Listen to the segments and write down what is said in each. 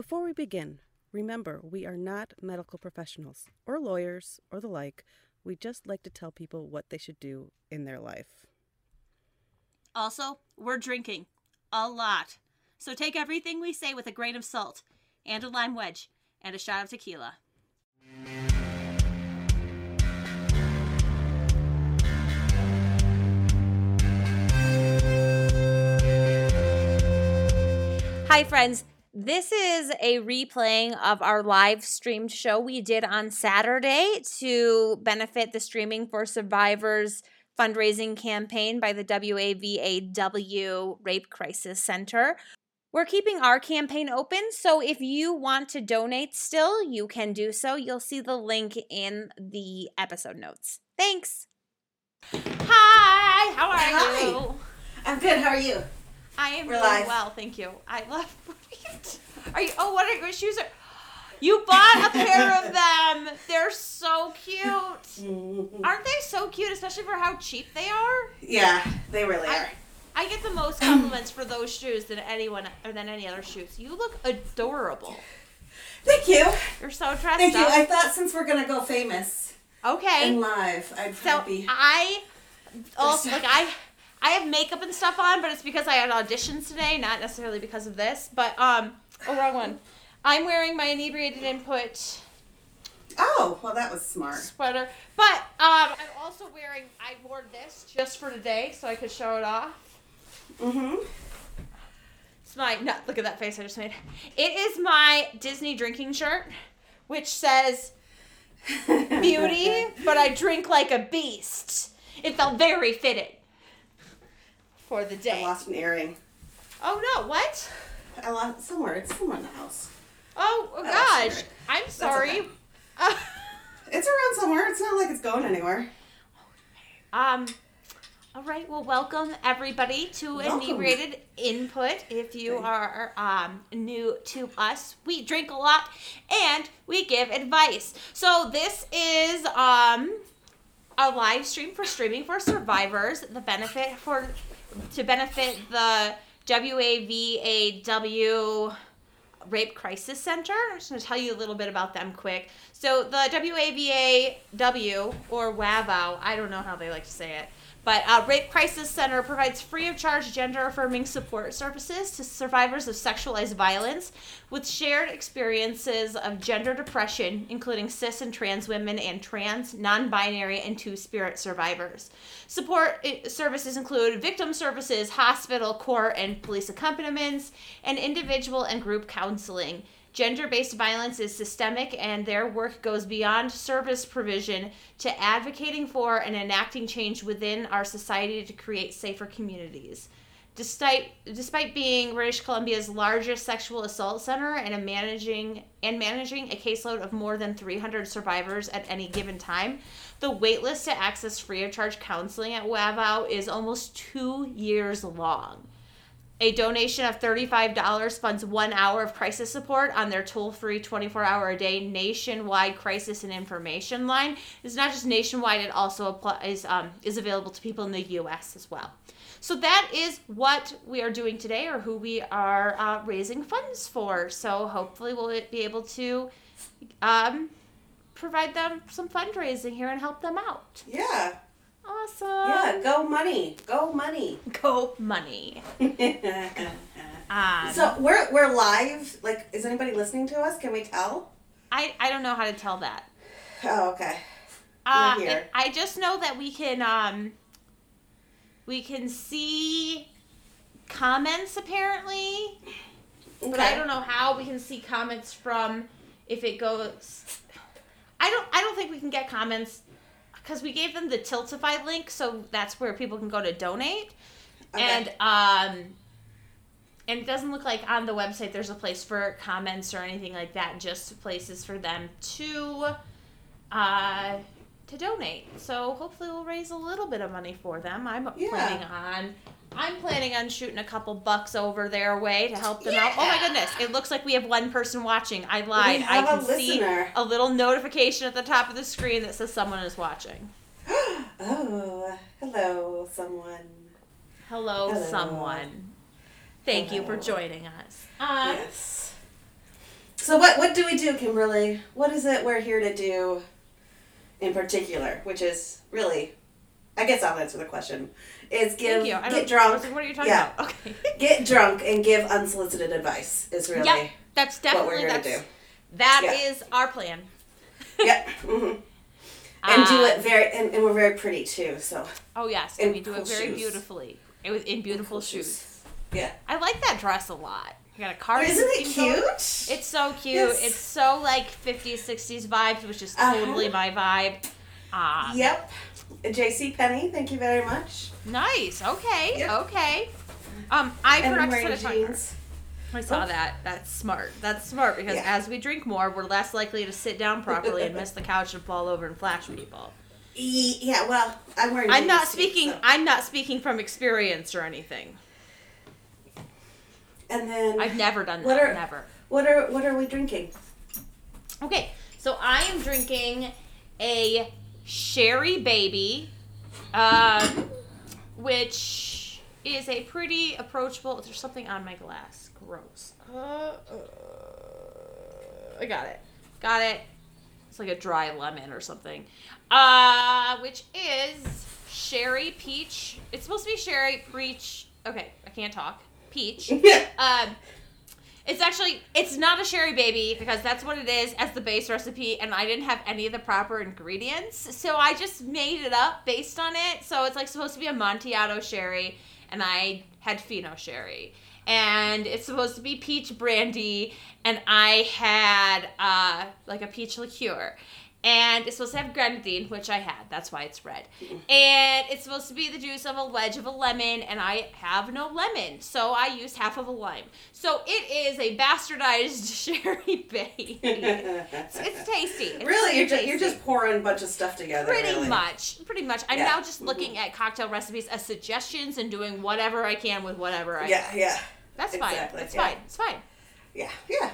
Before we begin, remember we are not medical professionals or lawyers or the like. We just like to tell people what they should do in their life. Also, we're drinking a lot. So take everything we say with a grain of salt and a lime wedge and a shot of tequila. Hi, friends. This is a replaying of our live streamed show we did on Saturday to benefit the Streaming for Survivors fundraising campaign by the WAVAW Rape Crisis Center. We're keeping our campaign open, so if you want to donate still, you can do so. You'll see the link in the episode notes. Thanks. Hi, how are Hi. you? I'm good. How are you? I am We're doing live. well, thank you. I love. Are you? Oh, what are your shoes? Are you bought a pair of them? They're so cute. Aren't they so cute, especially for how cheap they are? Yeah, they really I, are. I get the most compliments for those shoes than anyone or than any other shoes. You look adorable. Thank you. You're so dressed Thank you. up. I thought since we're gonna go famous okay. and live, I'd So be. I oh, also There's- like I I have makeup and stuff on, but it's because I had auditions today, not necessarily because of this. But um, oh wrong one. I'm wearing my inebriated input Oh, well, that was smart. sweater, but um, I'm also wearing. I wore this just for today, so I could show it off. Mm-hmm. It's my no, look at that face I just made. It is my Disney drinking shirt, which says beauty, but I drink like a beast. It felt very fitting for the day. I lost an earring. Oh no, what? I lost somewhere. It's somewhere in the house. Oh, oh gosh. I'm sorry. okay. Uh, It's around somewhere. It's not like it's going anywhere. um all right, well welcome everybody to Welcome. Inebriated Input. If you are um new to us, we drink a lot and we give advice. So this is um a live stream for streaming for survivors. The benefit for to benefit the WAVAW Rape Crisis Center. I'm just going to tell you a little bit about them quick. So the WAVAW or WAVOW, I don't know how they like to say it, but uh, Rape Crisis Center provides free of charge gender affirming support services to survivors of sexualized violence with shared experiences of gender oppression, including cis and trans women and trans, non binary, and two spirit survivors. Support eh, services include victim services, hospital, court, and police accompaniments, and individual and group counseling. Gender based violence is systemic, and their work goes beyond service provision to advocating for and enacting change within our society to create safer communities. Despite, despite being British Columbia's largest sexual assault center and managing and managing a caseload of more than 300 survivors at any given time, the waitlist to access free of charge counseling at WAVOW is almost two years long. A donation of $35 funds one hour of crisis support on their toll free 24 hour a day nationwide crisis and information line. It's not just nationwide, it also applies, um, is available to people in the US as well. So that is what we are doing today, or who we are uh, raising funds for. So hopefully, we'll be able to um, provide them some fundraising here and help them out. Yeah. Awesome. Yeah. Go money. Go money. Go money. Um, so we're we're live. Like, is anybody listening to us? Can we tell? I, I don't know how to tell that. Oh, okay. Uh, We're here. I just know that we can um we can see comments apparently, Okay. but I don't know how we can see comments from if it goes. I don't I don't think we can get comments because we gave them the Tiltify link, so that's where people can go to donate, Okay. and um. And it doesn't look like on the website there's a place for comments or anything like that. Just places for them to uh, to donate. So hopefully we'll raise a little bit of money for them. I'm Yeah. planning on I'm planning on shooting a couple bucks over their way to help them out. Oh my goodness. It looks like we have one person watching. I lied. I can see a little notification at the top of the screen that says someone is watching. oh, hello, someone. Hello, Hello. someone. Thank you for joining us. Um, yes. So what what do we do, Kimberly? What is it we're here to do in particular? Which is really, I guess I'll answer the question. Is give Thank you. I get drunk. like, what are you talking yeah. about? Okay. Get drunk and give unsolicited advice. Is really Yep, that's definitely what we're to do. that Yeah. is our plan. Yep. hmm And do Uh, it very and, and we're very pretty too. So Oh yes, in and we do cool it very shoes. beautifully. It was in beautiful cool shoes. shoes. yeah. I like that dress a lot. You got a cardigan. Isn't it going. cute? It's so cute. Yes. It's so like 50s, 60s vibes, which is Uh-huh. totally my vibe. Uh, Yep. J.C. Penney, thank you very much. Nice. Okay. Yep. Okay. Um, I and forgot to wearing set a timer. jeans. I saw Oh. that. That's smart. That's smart because Yeah. as we drink more, we're less likely to sit down properly and miss the couch and fall over and flash people. Yeah, well, I'm wearing. I'm not speaking. so- I'm not speaking from experience or anything. And then I've never done that. Are- never. what are what are we drinking? Okay, so I am drinking a sherry baby, um, which is a pretty approachable. There's something on my glass. Gross. Uh, uh, I got it. Got it. It's like a dry lemon or something. Uh, which is sherry peach. It's supposed to be sherry peach. Okay, I can't talk. Peach. Um, it's actually it's not a sherry baby because that's what it is as the base recipe, and I didn't have any of the proper ingredients, so I just made it up based on it. So it's like supposed to be a Montiato sherry, and I had Fino sherry, and it's supposed to be peach brandy, and I had uh, like a peach liqueur. And it's supposed to have grenadine, which I had. That's why it's red. Mm-hmm. And it's supposed to be the juice of a wedge of a lemon, and I have no lemon, so I used half of a lime. So it is a bastardized sherry baby. It's, it's tasty. It's really, you're just, tasty. you're just pouring a bunch of stuff together. Pretty really. much, pretty much. I'm Yeah. now just mm-hmm. looking at cocktail recipes as suggestions and doing whatever I can with whatever I. Yeah, yeah, that's fine. exactly, It's yeah. fine. It's fine. yeah, yeah.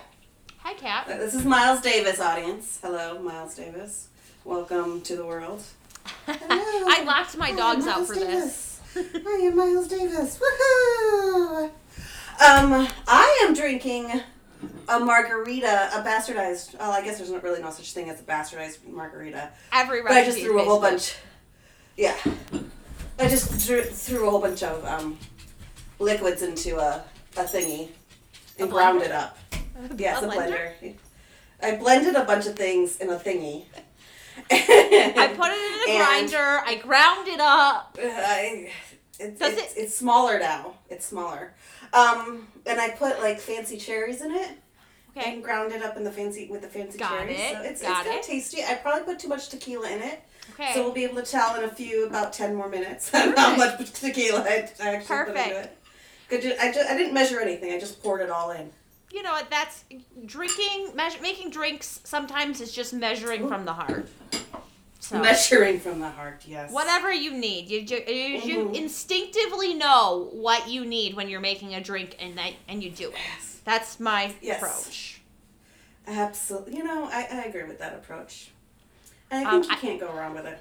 Hi, Kat. This is Miles Davis, audience. Hello, Miles Davis. Welcome to the world. I locked my dogs out for Davis. Hi, I'm Miles Davis. Woohoo! Um, I am drinking a margarita, a bastardized. Oh, I guess there's not really no such thing as a bastardized margarita. Every But I just threw a whole bunch. Yeah, I just drew, threw a whole bunch of um, liquids into a, a thingy and A ground it up. Yes, A a, blender? blender. I blended a bunch of things in a thingy. I put it in a grinder. I ground it up. I, it's, Does it's, it's smaller now. It's smaller. Um, and I put like fancy cherries in it. Okay. And ground it up in the fancy with the fancy Got cherries. it, So it's, got it's kind it. of tasty. I probably put too much tequila in it. Okay. So we'll be able to tell in a few about ten more minutes how much tequila I, actually put into Perfect. it. Good. I, just, I didn't measure anything. I just poured it all in. You know what? That's drinking. Measure, making drinks sometimes is just measuring from the heart. So Measuring from the heart. Yes. whatever you need, you you, you Mhm. instinctively know what you need when you're making a drink, and that and you do it. Yes. That's my Yes. approach. Absolutely. You know, I, I agree with that approach. And I Um, think you can't go wrong with it.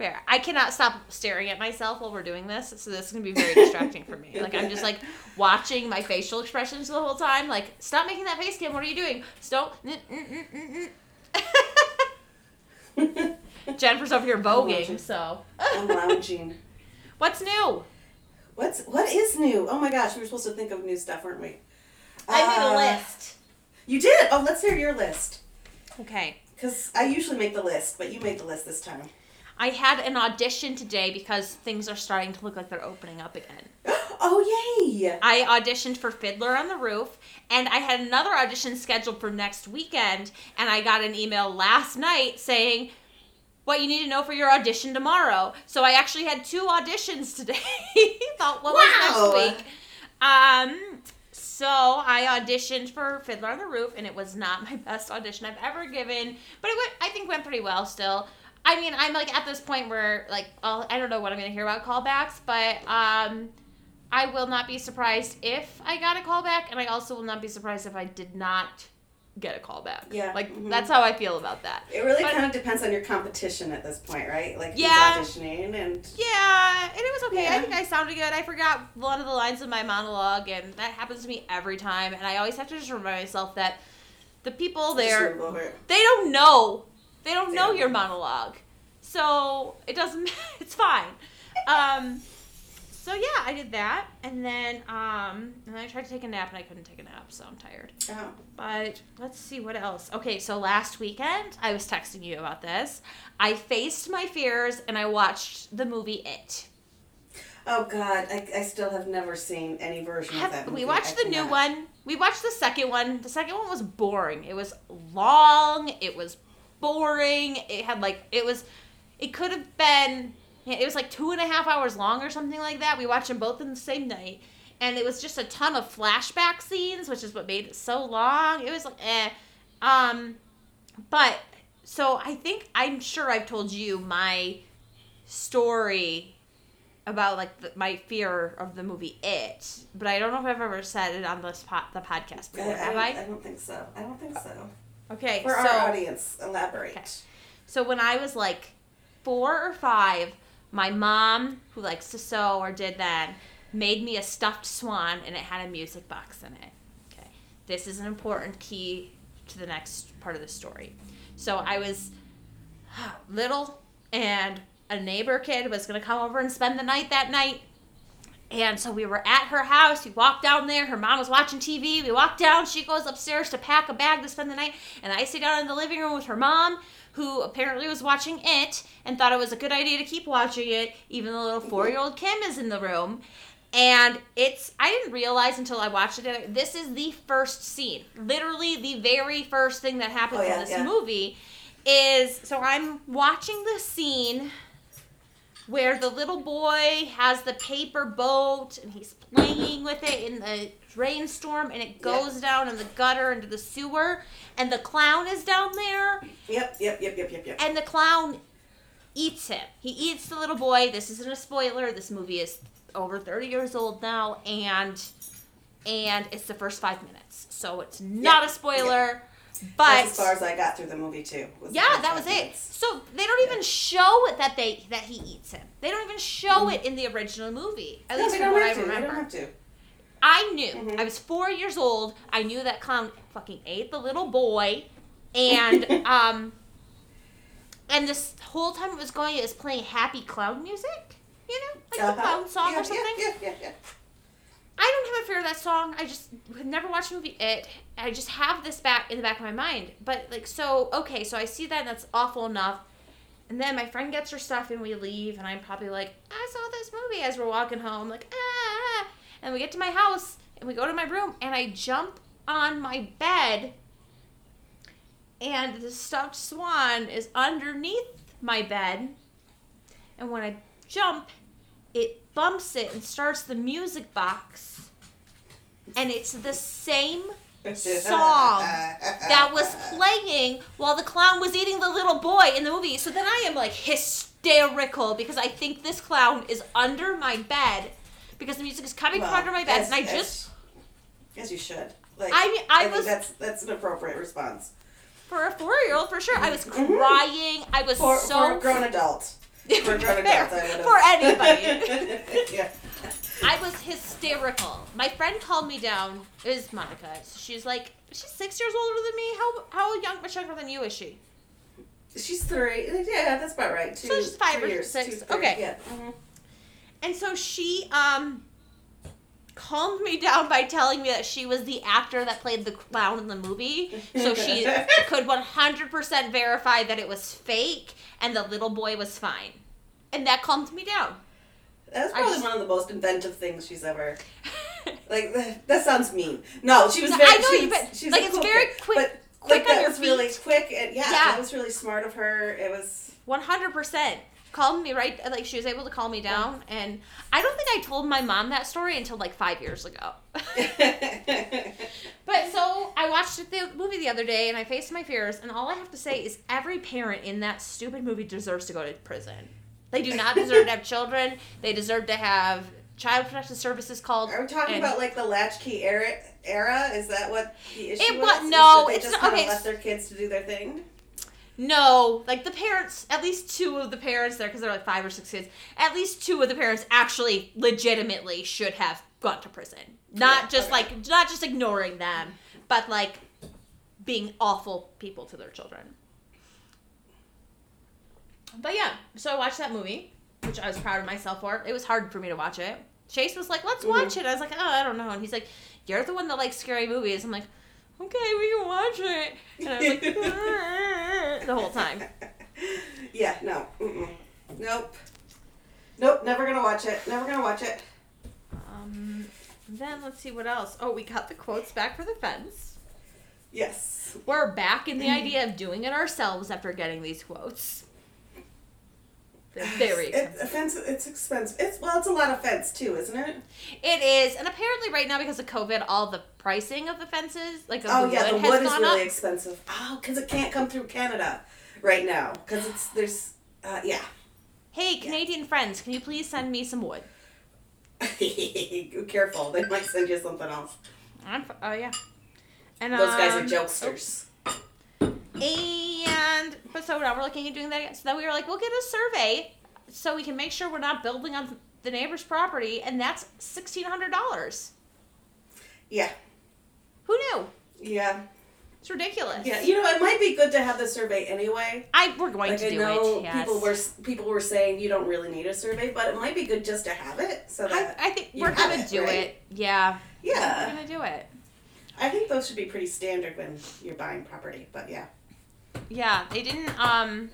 Fair. I cannot stop staring at myself while we're doing this, so this is gonna be very distracting for me. Like I'm just like watching my facial expressions the whole time. Like, stop making that face, Kim. What are you doing? Stop. Jennifer's over here voguing. So, I'm lounging. what's new? What's what is new? Oh my gosh, we were supposed to think of new stuff, weren't we? I made a Uh, list. You did. Oh, let's hear your list. Okay. Because I usually make the list, but you made the list this time. I had an audition today because things are starting to look like they're opening up again. Oh yay! I auditioned for Fiddler on the Roof, and I had another audition scheduled for next weekend, and I got an email last night saying, what you need to know for your audition tomorrow. So I actually had two auditions today. Thought, what Wow. was next week? Um, so I auditioned for Fiddler on the Roof, and it was not my best audition I've ever given, but it went, I think went pretty well still. I mean, I'm like at this point where like I'll, I don't know what I'm gonna hear about callbacks, but um, I will not be surprised if I got a callback, and I also will not be surprised if I did not get a callback. Yeah, like mhm. that's how I feel about that. It really But- kind of depends on your competition at this point, right? Like Yeah. auditioning and Yeah, and it was okay. I think I sounded good. I forgot one of the lines of my monologue, and that happens to me every time. And I always have to just remind myself that the people there they don't know they don't know your monologue so it doesn't it's fine um so yeah i did that and then um and then i tried to take a nap and i couldn't take a nap so i'm tired Oh. but let's see what else okay so last weekend i was texting you about this i faced my fears and i watched the movie it Oh God, I, I still have never seen any version of that. Movie. we watched I the new one. We watched the second one. The second one was boring. It was long. It was boring. It had like it was. It could have been. It was like two and a half hours long or something like that. We watched them both in the same night, and it was just a ton of flashback scenes, which is what made it so long. It was like eh. Um, but so I think I'm sure I've told you my story about like the, my fear of the movie It, but I don't know if I've ever said it on this po- the podcast I, before. Have I, I? I don't think so. I don't think so. Okay, For so our audience, elaborate. Okay. so when I was like four or five, my mom, who likes to sew or did then, made me a stuffed swan, and it had a music box in it. Okay, this is an important key to the next part of the story. So I was little, and a neighbor kid was gonna come over and spend the night that night. And so we were at her house. We walked down there. Her mom was watching TV. We walked down. She goes upstairs to pack a bag to spend the night. And I sit down in the living room with her mom, who apparently was watching it and thought it was a good idea to keep watching it, even the little four year old Kim is in the room. And it's, I didn't realize until I watched it, this is the first scene. Literally, the very first thing that happens Oh, yeah, in this yeah. movie is so I'm watching the scene where the little boy has the paper boat and he's playing with it in the rainstorm and it goes down in the gutter into the sewer and the clown is down there Yep, yep, yep, yep, yep, yep. and the clown eats him. He eats the little boy. This isn't a spoiler. This movie is over 30 years old now and and it's the first 5 minutes. So it's not Yeah, a spoiler. But That's as far as I got through the movie too. was yeah, that was it. minutes. So they don't even show it that they that he eats him. They don't even show it in the original movie. At No, least from what I to. They remember. don't have to. I knew. Mhm. I was four years old. I knew that clown fucking ate the little boy, and um, and this whole time it was going, it was playing happy clown music. You know, like the Uh-huh. clown song yeah, or something. Yeah, yeah, yeah, yeah. I don't have a fear of that song. I just never watched the movie It. I just have this back in the back of my mind. But like so okay, so I see that and that's awful enough. And then my friend gets her stuff and we leave and I'm probably like, I saw this movie as we're walking home, like ah and we get to my house and we go to my room and I jump on my bed and the stuffed swan is underneath my bed. And when I jump, it bumps it and starts the music box. And it's the same song that was playing while the clown was eating the little boy in the movie. So then I am like hysterical because I think this clown is under my bed because the music is coming Well, from under my bed. as- and I as- just, As you should. Like, I mean, I think was- That's that's an appropriate response for a four year old, for sure, I was Mhm. crying. I was for, so. for a grown adult. For a grown adult, I. For anybody. yeah. I was hysterical. My friend called me down. It was Monica. She's like, she's six years older than me. How how young, much younger than you is she? She's three. Yeah, that's about right. Two, So she's five or years, six. two, three, Okay. Yeah. mhm. And so she um calmed me down by telling me that she was the actor that played the clown in the movie. So she could 100% verify that it was fake and the little boy was fine. And that calmed me down. That's probably just- one of the most inventive things she's ever. Like that, that sounds mean. No, she was No, very. I know she you, was- but, she's like, it's cool very quick- But quick like, on that your was really quick and yeah, Yeah. that was really smart of her. It was. 100% called me right like she was able to calm me down and i don't think i told my mom that story until like five years ago but so i watched the movie the other day and i faced my fears and all i have to say is every parent in that stupid movie deserves to go to prison they do not deserve to have children they deserve to have child protective services called Are we talking and- about like the latchkey era? Era is that what the issue It was? no, they it's just not- okay, left their kids to do their thing. No, like the parents, at least two of the parents there, because there are like five or six kids, at least two of the parents actually legitimately should have gone to prison. Not Yeah, just okay. like, not just ignoring them, but like being awful people to their children. But yeah, so I watched that movie, which I was proud of myself for. It was hard for me to watch it. Chase was like, "Let's watch it." I was like, "Oh, I don't know," and he's like, "You're the one that likes scary movies." I'm like, "Okay, we can watch it," and I was like, the whole time. Yeah, no. Mm-mm. Nope. Nope, never gonna watch it. Never gonna watch it. Um, then let's see what else. Oh, we got the quotes back for the fence. Yes. We're back in the idea of doing it ourselves after getting these quotes. They're very expensive. offense, it's expensive. It's well, it's a lot of fence too, isn't it? It is, and apparently right now because of COVID, all the pricing of the fences, like Oh the yeah, wood, the wood is really up. expensive. Oh, because it can't come through Canada right now. Because it's there's uh, yeah. Hey, Canadian friends, can you please send me some wood? Be Careful, they might send you something else. I'm, oh yeah. And Those guys are um, jokesters. And but so now we're looking at doing that. again. So then we were like, we'll get a survey so we can make sure we're not building on the neighbor's property, and that's sixteen hundred dollars. Yeah, Who knew? yeah, It's ridiculous. yeah. You know, it might be good to have the survey anyway. I we're going Like to I do know it. Yes. people were people were saying you don't really need a survey, but it might be good just to have it. So I, that I think we're gonna it, do right? it. Yeah. Yeah. We're gonna do it. I think those should be pretty standard when you're buying property. But yeah, Yeah. They didn't um.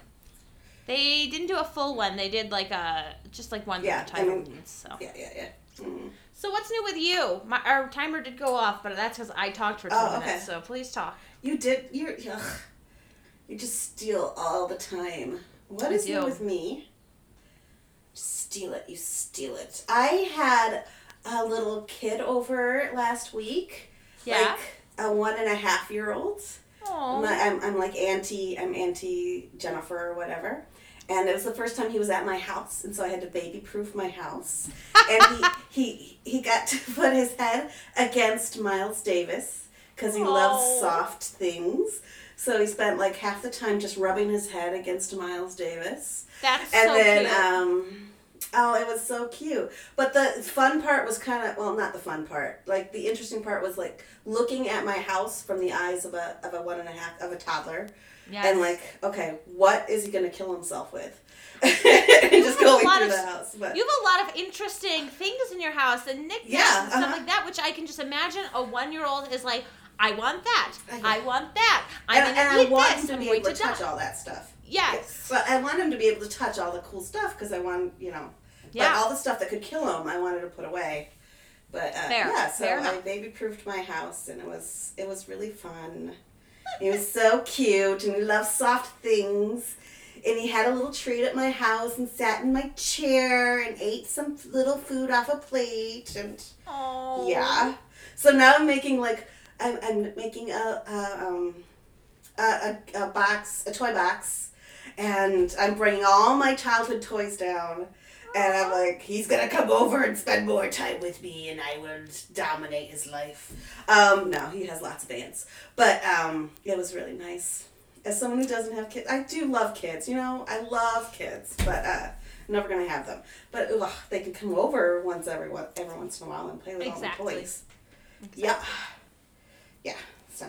They didn't do a full one. They did like a just like one Yeah, title I mean- So. yeah, yeah, yeah. Mhm. So what's new with you? My our timer did go off, but that's because I talked for two Oh, okay. minutes. So please talk. You did. You ugh, you just steal all the time. What I is do. new with me? Steal it. You steal it. I had a little kid over last week. Yeah. Like a one and a half year old. I'm, I'm like auntie. I'm auntie Jennifer or whatever. And it was the first time he was at my house, and so I had to baby proof my house. and he, he he got to put his head against Miles Davis because he loves Oh. soft things. So he spent like half the time just rubbing his head against Miles Davis. That's And so then cute. um oh it was so cute. But the fun part was kind of well not the fun part. Like the interesting part was like looking at my house from the eyes of a of a one and a half of a toddler yes. and like okay what is he gonna kill himself with? just going through of- the house. But You have a lot of interesting things in your house and knickknacks Yeah, and stuff uh-huh. like that, which I can just imagine a one year old is like, I want that. I- I want that. I'm and, gonna and I want this. to I'm be able to to touch all that stuff. Yes. But I want him to be able to touch all the cool stuff because I want, you know, Yeah. but all the stuff that could kill him, I wanted to put away. But uh, Fair. yeah, so Fair I baby proofed my house, and it was it was really fun. he was so cute, and he loved soft things. And he had a little treat at my house, and sat in my chair, and ate some little food off a plate, and Oh. yeah. So now I'm making like I'm, I'm making a, a um a, a, a box a toy box, and I'm bringing all my childhood toys down, and I'm like he's gonna come over and spend more time with me, and I will dominate his life. Um, no, he has lots of aunts, but um, it was really nice. As someone who doesn't have kids, I do love kids. You know, I love kids, but uh, I'm never gonna have them. But ugh, they can come over once every every once in a while and play with Exactly. all the toys. Yeah, yeah. So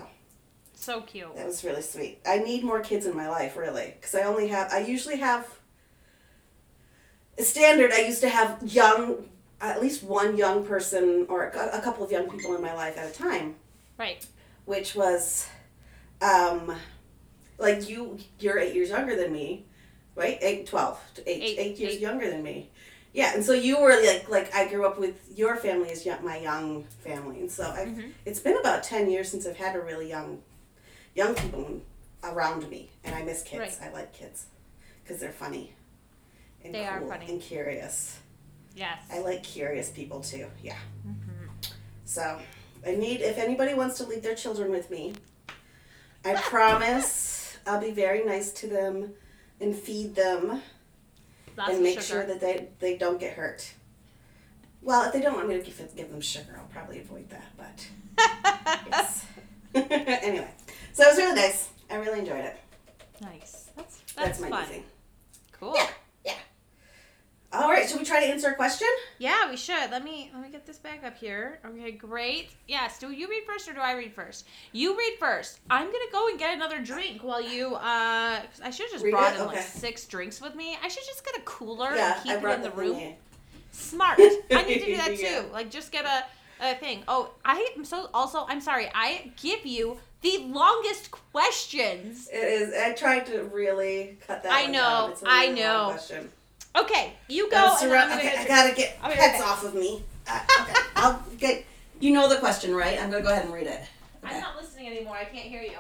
So cute. that was really sweet. I need more kids in my life, really, because I only have. I usually have. A standard. I used to have young, at least one young person or a, couple of young people in my life at a time Right. which was um like you you're eight years younger than me right eight twelve eight Eight- eight years eight. younger than me yeah and so you were like like i grew up with your family as young, my young family and so I've, Mhm. it's been about 10 years since i've had a really young young people around me and i miss kids Right. i like kids because they're funny and They are cool funny. and curious Yes. i like curious people too yeah Mhm. so I need if anybody wants to leave their children with me, I promise I'll be very nice to them and feed them Lots and make sure that they, they don't get hurt. Well, if they don't want me to give, give them sugar, I'll probably avoid that, but anyway, so it was really nice. I really enjoyed it. nice. That's That's, that's, my fun. Cool. Yeah. All right, should we try to answer a question? Yeah, we should. Let me let me get this back up here. Okay, great. Yes. Do you read first or do I read first? You read first. I'm gonna go and get another drink while you. uh I should have just Read brought it? in Okay. like six drinks with me. I should just get a cooler Yeah, and keep it in the the room. Smart. I need to do that too. Yeah. Like just get a a thing. Oh, I am so also. I'm sorry. I give you the longest questions. It is. I tried to really cut that. I one know, down. It's a I really long know. question. Okay, you go. Gotta and I'm surround- gonna okay, I gotta get I'll right pets back. off of me. Uh, okay, I'll get. You know the question, right? I'm gonna go ahead and read it. Okay. I'm not listening anymore. I can't hear you.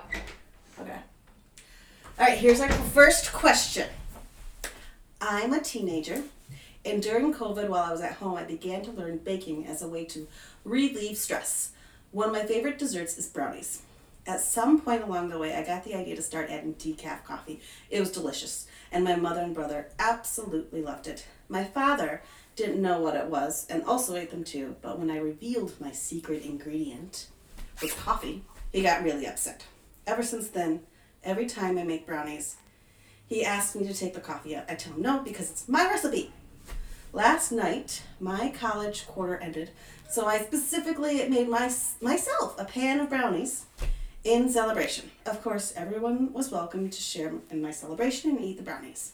Okay. All right, here's our first question. I'm a teenager, and during COVID, while I was at home, I began to learn baking as a way to relieve stress. One of my favorite desserts is brownies. At some point along the way, I got the idea to start adding decaf coffee. It was delicious, and my mother and brother absolutely loved it. My father didn't know what it was and also ate them too, but when I revealed my secret ingredient was coffee, he got really upset. Ever since then, every time I make brownies, he asks me to take the coffee out. I tell him no because it's my recipe. Last night, my college quarter ended, so I specifically made my, myself a pan of brownies in celebration. Of course, everyone was welcome to share in my celebration and eat the brownies.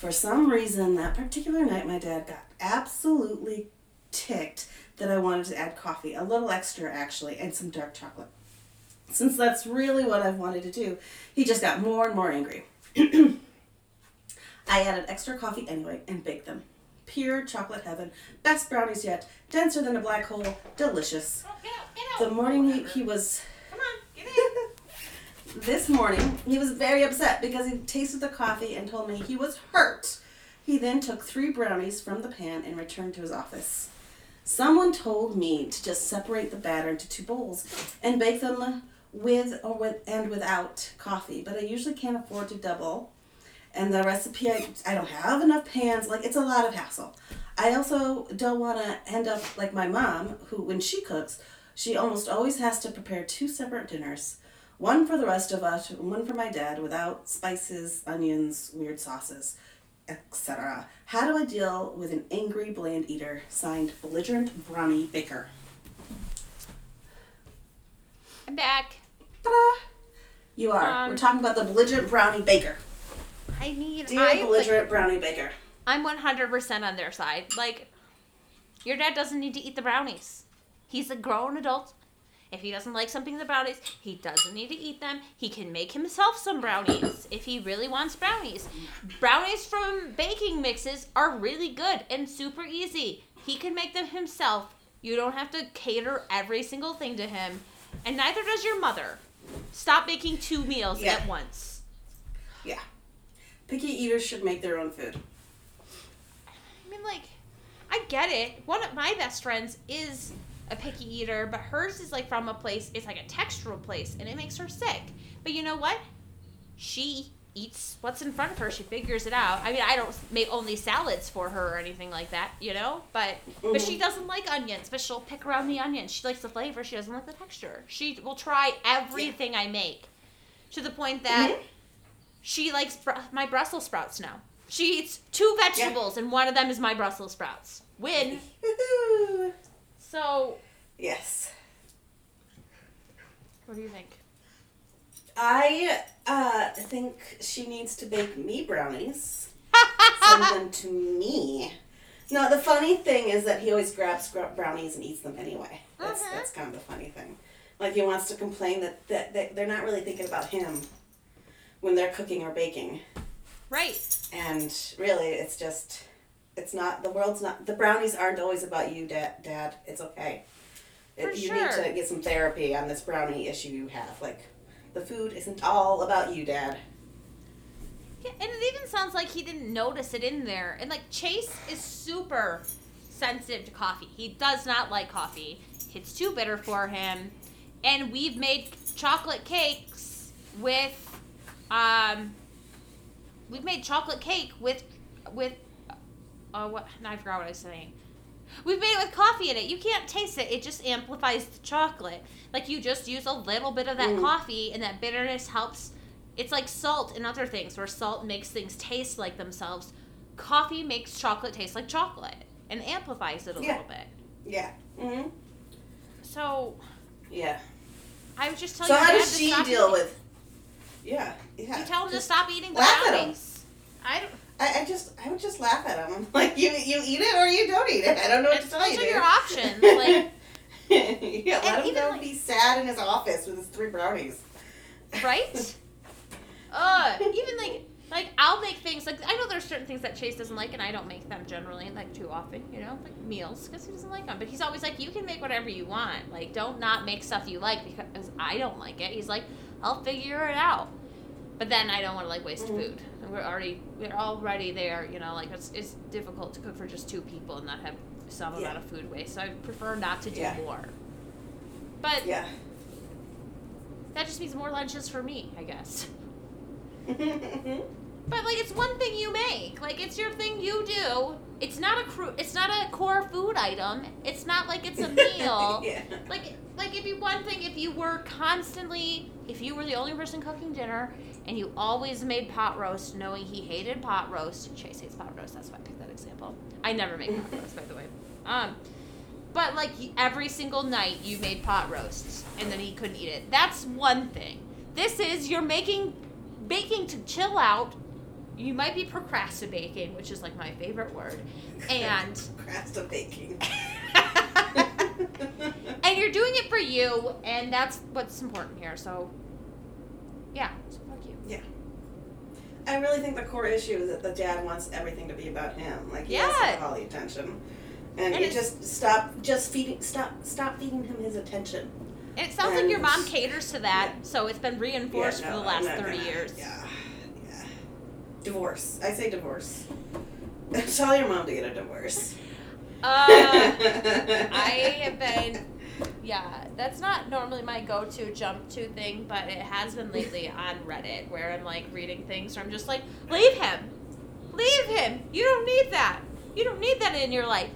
For some reason, that particular night, my dad got absolutely ticked that I wanted to add coffee, a little extra actually, and some dark chocolate. Since that's really what I've wanted to do, he just got more and more angry. I added extra coffee anyway and baked them. Pure chocolate heaven, best brownies yet, denser than a black hole, delicious. Get out, get out. The morning he, he was Come on, get in. This morning, he was very upset because he tasted the coffee and told me he was hurt. He then took three brownies from the pan and returned to his office. Someone told me to just separate the batter into two bowls and bake them with or with and without coffee, but I usually can't afford to double. And the recipe, I, I don't have enough pans. Like, it's a lot of hassle. I also don't want to end up like my mom, who, when she cooks, she almost always has to prepare two separate dinners one for the rest of us, and one for my dad without spices, onions, weird sauces, etc. How do I deal with an angry bland eater? Signed, belligerent brownie baker. I'm back. Ta-da! You are. Um, We're talking about the belligerent brownie baker. I mean, Dear I, belligerent brownie baker. I'm 100% on their side. Like, your dad doesn't need to eat the brownies. He's a grown adult. If he doesn't like something in the brownies, he doesn't need to eat them. He can make himself some brownies if he really wants brownies. Brownies from baking mixes are really good and super easy. He can make them himself. You don't have to cater every single thing to him. And neither does your mother. Stop making two meals Yeah. at once. Yeah. Picky eaters should make their own food. I mean, like, I get it. One of my best friends is a picky eater, but hers is like from a place, it's like a textural place, and it makes her sick. But you know what? She eats what's in front of her. She figures it out. I mean, I don't make only salads for her or anything like that, you know. But but she mm-hmm. doesn't like onions, but she'll pick around the onions. She likes the flavor. She doesn't like the texture. She will try everything I make, to the point that mm-hmm. she likes br- my Brussels sprouts now. She eats two vegetables, and one of them is my Brussels sprouts. Win. So, Yes. what do you think? I uh, think she needs to bake me brownies. Send them to me. No, the funny thing is that he always grabs brownies and eats them anyway. That's Mhm. that's kind of the funny thing. Like he wants to complain that, that, that they're not really thinking about him when they're cooking or baking. Right. And really, it's just, it's not, the world's not, the brownies aren't always about you, Dad. Dad. It's okay. It, you sure. need to get some therapy on this brownie issue you have. Like, the food isn't all about you, Dad. Yeah, and it even sounds like he didn't notice it in there. And like Chase is super sensitive to coffee. He does not like coffee. It's too bitter for him. And we've made chocolate cakes with um we've made chocolate cake with with uh what I forgot what I was saying. We've made it with coffee in it. You can't taste it. It just amplifies the chocolate. Like you just use a little bit of that Mm. coffee and that bitterness helps it's like salt and other things where salt makes things taste like themselves. Coffee makes chocolate taste like chocolate. and amplifies it a Yeah. little bit. Yeah. Mm hmm So Yeah. I was just tell So your how dad does she deal eating. with? Yeah. Yeah. You tell him to stop eating the laugh at him. brownies. I don't. I, I just I would just laugh at him. I'm like you you eat it or you don't eat it. I don't know what It's, to tell those you. are dude. your options. Like, yeah, let And him even, go like- be sad in his office with his three brownies. right? Uh, even like like I'll make things like I know there's certain things that Chase doesn't like, and I don't make them generally like too often. You know, like meals because he doesn't like them. But he's always like, you can make whatever you want. Like, don't not make stuff you like because I don't like it. He's like, I'll figure it out. But then I don't want to like waste Mhm. food. And we're already we're already there. You know, like it's it's difficult to cook for just two people and not have some Yeah. amount of food waste. So I prefer not to do Yeah. more. But Yeah. that just means more lunches for me, I guess. But like it's one thing you make. Like it's your thing you do. It's not a cru- it's not a core food item. It's not like it's a meal. yeah. Like like it'd be one thing if you were constantly if you were the only person cooking dinner and you always made pot roast knowing he hated pot roast. Chase hates pot roast, that's why I picked that example. I never make pot roast by the way. Um but like every single night you made pot roasts and then he couldn't eat it. That's one thing. This is you're making baking to chill out. You might be procrastinating, which is like my favorite word. And Crasta baking. and you're doing it for you, and that's what's important here. So, yeah, so fuck you. I really think the core issue is that the dad wants everything to be about him. Like he Yeah. has all the attention. And, And you just stop just feeding stop stop feeding him his attention. And it sounds like your mom caters to that, Yeah. so it's been reinforced Yeah, for the last I'm 30 gonna- years. Yeah. Yeah. Divorce. I say divorce. Tell your mom to get a divorce. Uh, I have been, yeah, that's not normally my go to jump to thing, but it has been lately on Reddit where I'm like reading things where I'm just like, leave him! Leave him! You don't need that! You don't need that in your life.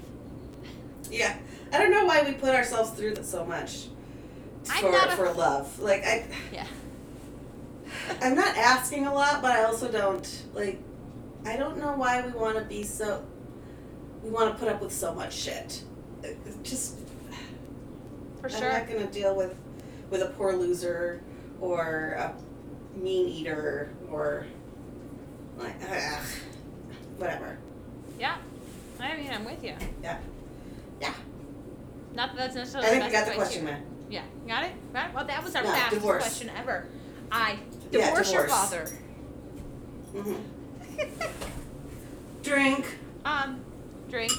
Yeah. I don't know why we put ourselves through this so much. For a- for love. Like I Yeah. I'm not asking a lot, but I also don't like. I don't know why we want to be so. We want to put up with so much shit. It- it Just For I'm sure. not gonna deal with with a poor loser or a mean eater or like ugh, whatever. Yeah. I mean, I'm with you. Yeah. Yeah. Not that that's necessarily. I think the best got the question, man. Yeah. Got it? Got it? Well, that was our No, fastest divorce. question ever. I Yeah, divorce your divorce. father. hmm Drink. Um, drink.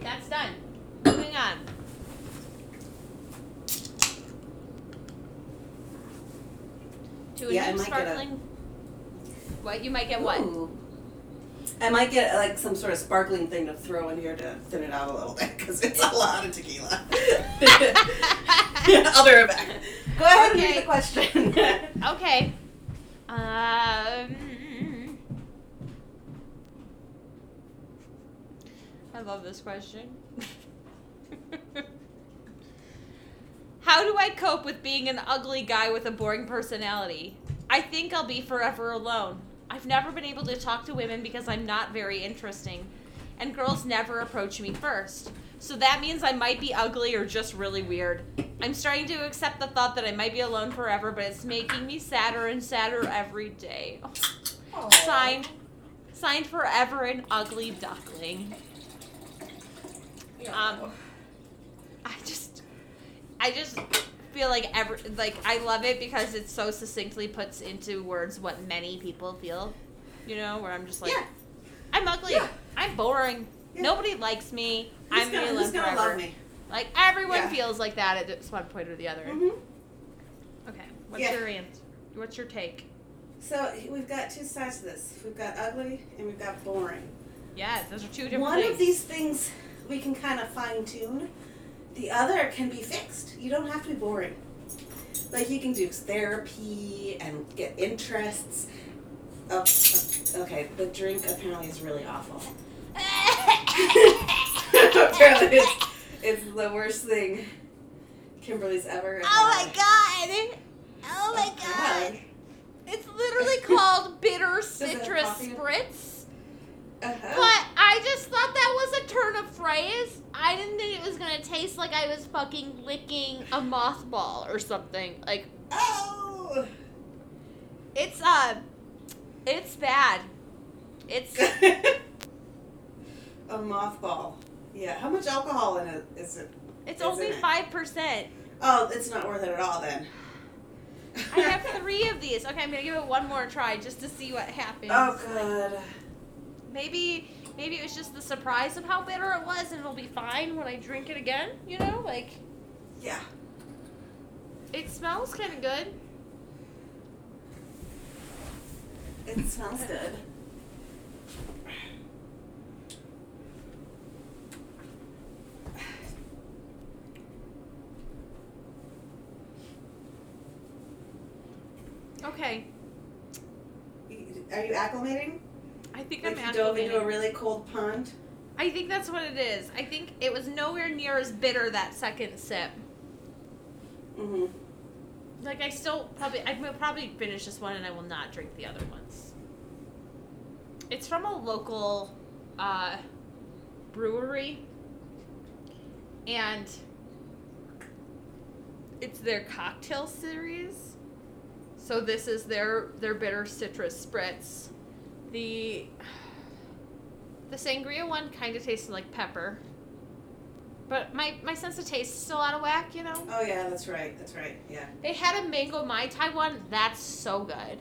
That's done. Moving on. To a Yeah, I new might get a- sparkling. What you might get? What? Ooh. I might get like some sort of sparkling thing to throw in here to thin it out a little bit because it's a lot of tequila. I'll be right back. Go ahead and Okay. read the question. Okay. Um. I love this question. How do I cope with being an ugly guy with a boring personality? I think I'll be forever alone. I've never been able to talk to women because I'm not very interesting, and girls never approach me first. So that means I might be ugly or just really weird. I'm starting to accept the thought that I might be alone forever, but it's making me sadder and sadder every day. Signed, signed forever an ugly duckling. Um, I just, I just feel like every like I love it because it so succinctly puts into words what many people feel. You know, where I'm just like, yeah. I'm ugly. Yeah. I'm boring. Yeah. Nobody likes me. Who's I'm gonna, gonna who's gonna love me? Like everyone feels like that at one point or the other. hmm Okay, what's your answer? What's your take? So we've got two sides to this. We've got ugly and we've got boring. Yeah, those are two different One things. of these things we can kind of fine tune. The other can be fixed. You don't have to be boring. Like you can do therapy and get interests. Oh, okay. The drink apparently is really awful. apparently, it's, it's the worst thing Kimberly's ever. oh my god! Oh my god! It's literally called bitter it have citrus coffee in it? spritz. Uh-huh. phrase, I didn't think it was gonna taste like I was fucking licking a mothball or something. Like Oh. it's uh, it's bad. It's a mothball. Yeah. How much alcohol in it is it? it's Isn't only five percent. Oh, it's not worth it at all then. I have three of these. Okay, I'm gonna give it one more try just to see what happens. Oh god. Maybe maybe it was just the surprise of how bitter it was, and it'll be fine when I drink it again. You know, like Yeah. it smells kind of good. It smells good. Okay, Are you acclimating? I think Like I'm you dove into a really cold pond? I think that's what it is. I think it was nowhere near as bitter that second sip. Mm-hmm. Like I still probably I will probably finish this one and I will not drink the other ones. It's from a local uh, brewery, and it's their cocktail series. So this is their their bitter citrus spritz. The the sangria one kind of tasted like pepper. But my, my sense of taste is still out of whack, you know? Oh yeah, that's right. That's right. Yeah. They had a mango mai tai one that's so good,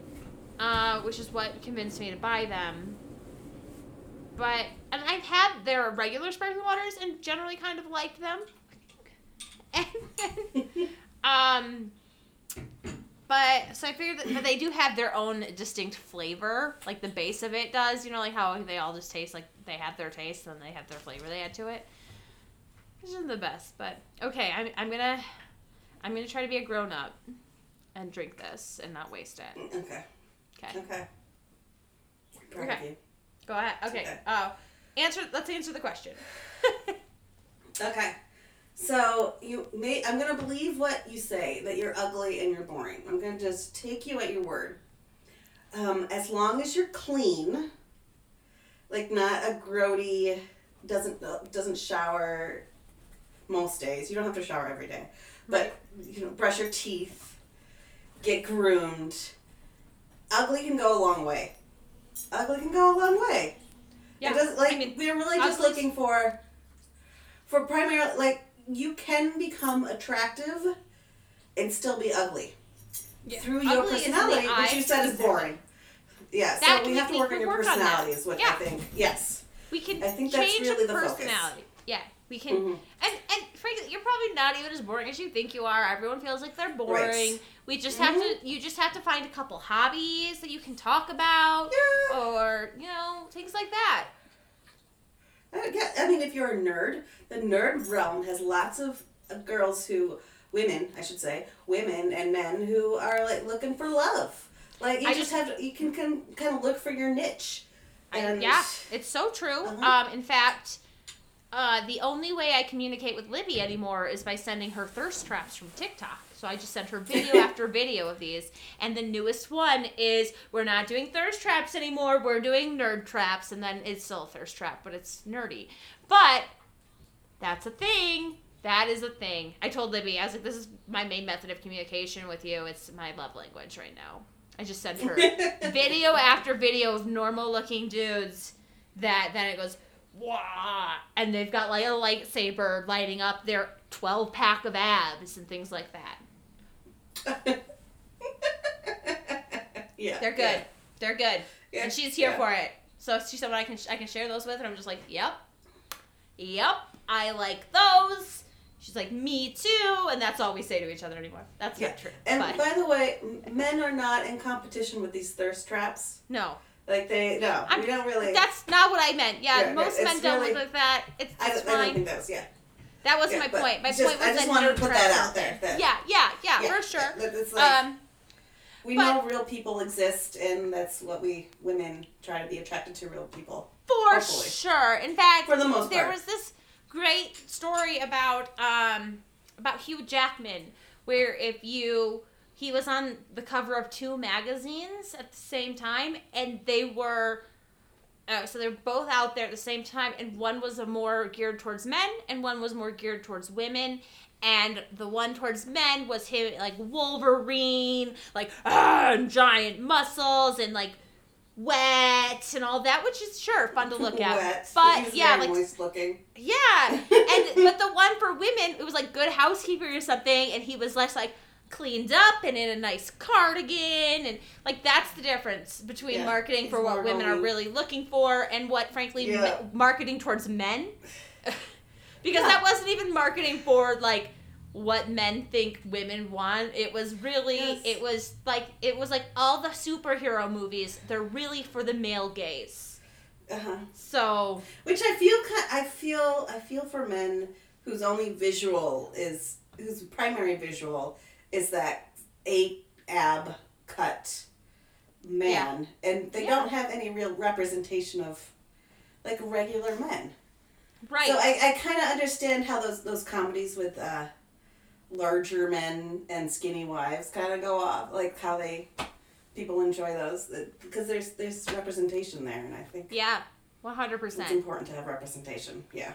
uh, which is what convinced me to buy them. But and I've had their regular sparkling waters and generally kind of liked them. And then, um, but so I figured that but they do have their own distinct flavor, like the base of it does. You know, like how they all just taste like they have their taste and they have their flavor they add to it. Which isn't the best, but okay. I'm I'm gonna I'm gonna try to be a grown up and drink this and not waste it. Okay. Okay. Okay. Proud of Okay. you. Go ahead. Okay. Okay. Oh, answer. Let's answer the question. Okay. So you may I'm gonna believe what you say that you're ugly and you're boring. I'm gonna just take you at your word. Um, as long as you're clean, like not a grody, doesn't doesn't shower most days. You don't have to shower every day, but you know, brush your teeth, get groomed. Ugly can go a long way. Ugly can go a long way. Yeah. It does, like I mean, we're really just looking for for primarily like you can become attractive and still be ugly Yeah. through your Ugly the personality, which you said is boring. Yeah, That so we have to work on your work on personality is what Yeah. I think. Yes. we can I think that's really the the focus. personality. Yeah. We can. Mhm. And and frankly, you're probably not even as boring as you think you are. Everyone feels like they're boring. Right. We just have Mhm. to. You just have to find a couple hobbies that you can talk about, Yeah. or you know things like that. I, get, I mean, if you're a nerd, the nerd realm has lots of uh, girls who, women, I should say, women and men who are like looking for love. Like you I just, just- have to, you can, can kind of look for your niche. I, yeah, it's so true. Uh-huh. Um, in fact, uh, the only way I communicate with Libby anymore is by sending her thirst traps from TikTok. So I just sent her video after video of these. And the newest one is we're not doing thirst traps anymore. We're doing nerd traps. And then it's still a thirst trap, but it's nerdy. But that's a thing. That is a thing. I told Libby, I was like, this is my main method of communication with you. It's my love language right now. I just sent her video after video of normal looking dudes that then it goes wah and they've got like a lightsaber lighting up their 12 pack of abs and things like that yeah, they're good. Yeah, they're good. Yeah, and she's here for it. So she said what i can i can share those with and i'm just like yep. Yep. I like those. She's like me too. And that's all we say to each other anymore. That's Yeah. not true. And but by the way, men are not in competition with these thirst traps. no. Like they, no, I'm- we don't really. that's not what i meant. Yeah, Yeah, most men don't look like that. It's, I, it's don't- I don't think those. Yeah. That wasn't Yeah, my point my just- point was I just that wanted to put that out there, that- yeah yeah yeah, Yeah, for sure that- like um we but- know real people exist, and that's what we women try to be attracted to real people. For Hopefully. sure. In fact, For the most there part. was this great story about um about Hugh Jackman, where if you he was on the cover of two magazines at the same time, and they were uh, so they're both out there at the same time, and one was a more geared towards men, and one was more geared towards women. And the one towards men was him like Wolverine, like ah, and giant muscles and like wet and all that, which is sure fun to look at. Wet. But He's yeah, like looking. yeah, and but the one for women, it was like good housekeeping or something, and he was less like cleaned up and in a nice cardigan, and like that's the difference between Yeah, marketing for what women are really looking for and what, frankly, Yeah. ma- marketing towards men, because Yeah. that wasn't even marketing for like what men think women want. It was really, Yes. it was like it was like all the superhero movies. They're really for the male gaze. Uh-huh. So Which I feel I feel I feel for men whose only visual is whose primary visual is that a ab cut man and they Yeah. don't have any real representation of like regular men. right. So I, I kind of understand how those those comedies with uh, larger men and skinny wives kind of go off, like how they people enjoy those because there's there's representation there, and I think yeah, one hundred percent. it's important to have representation. Yeah.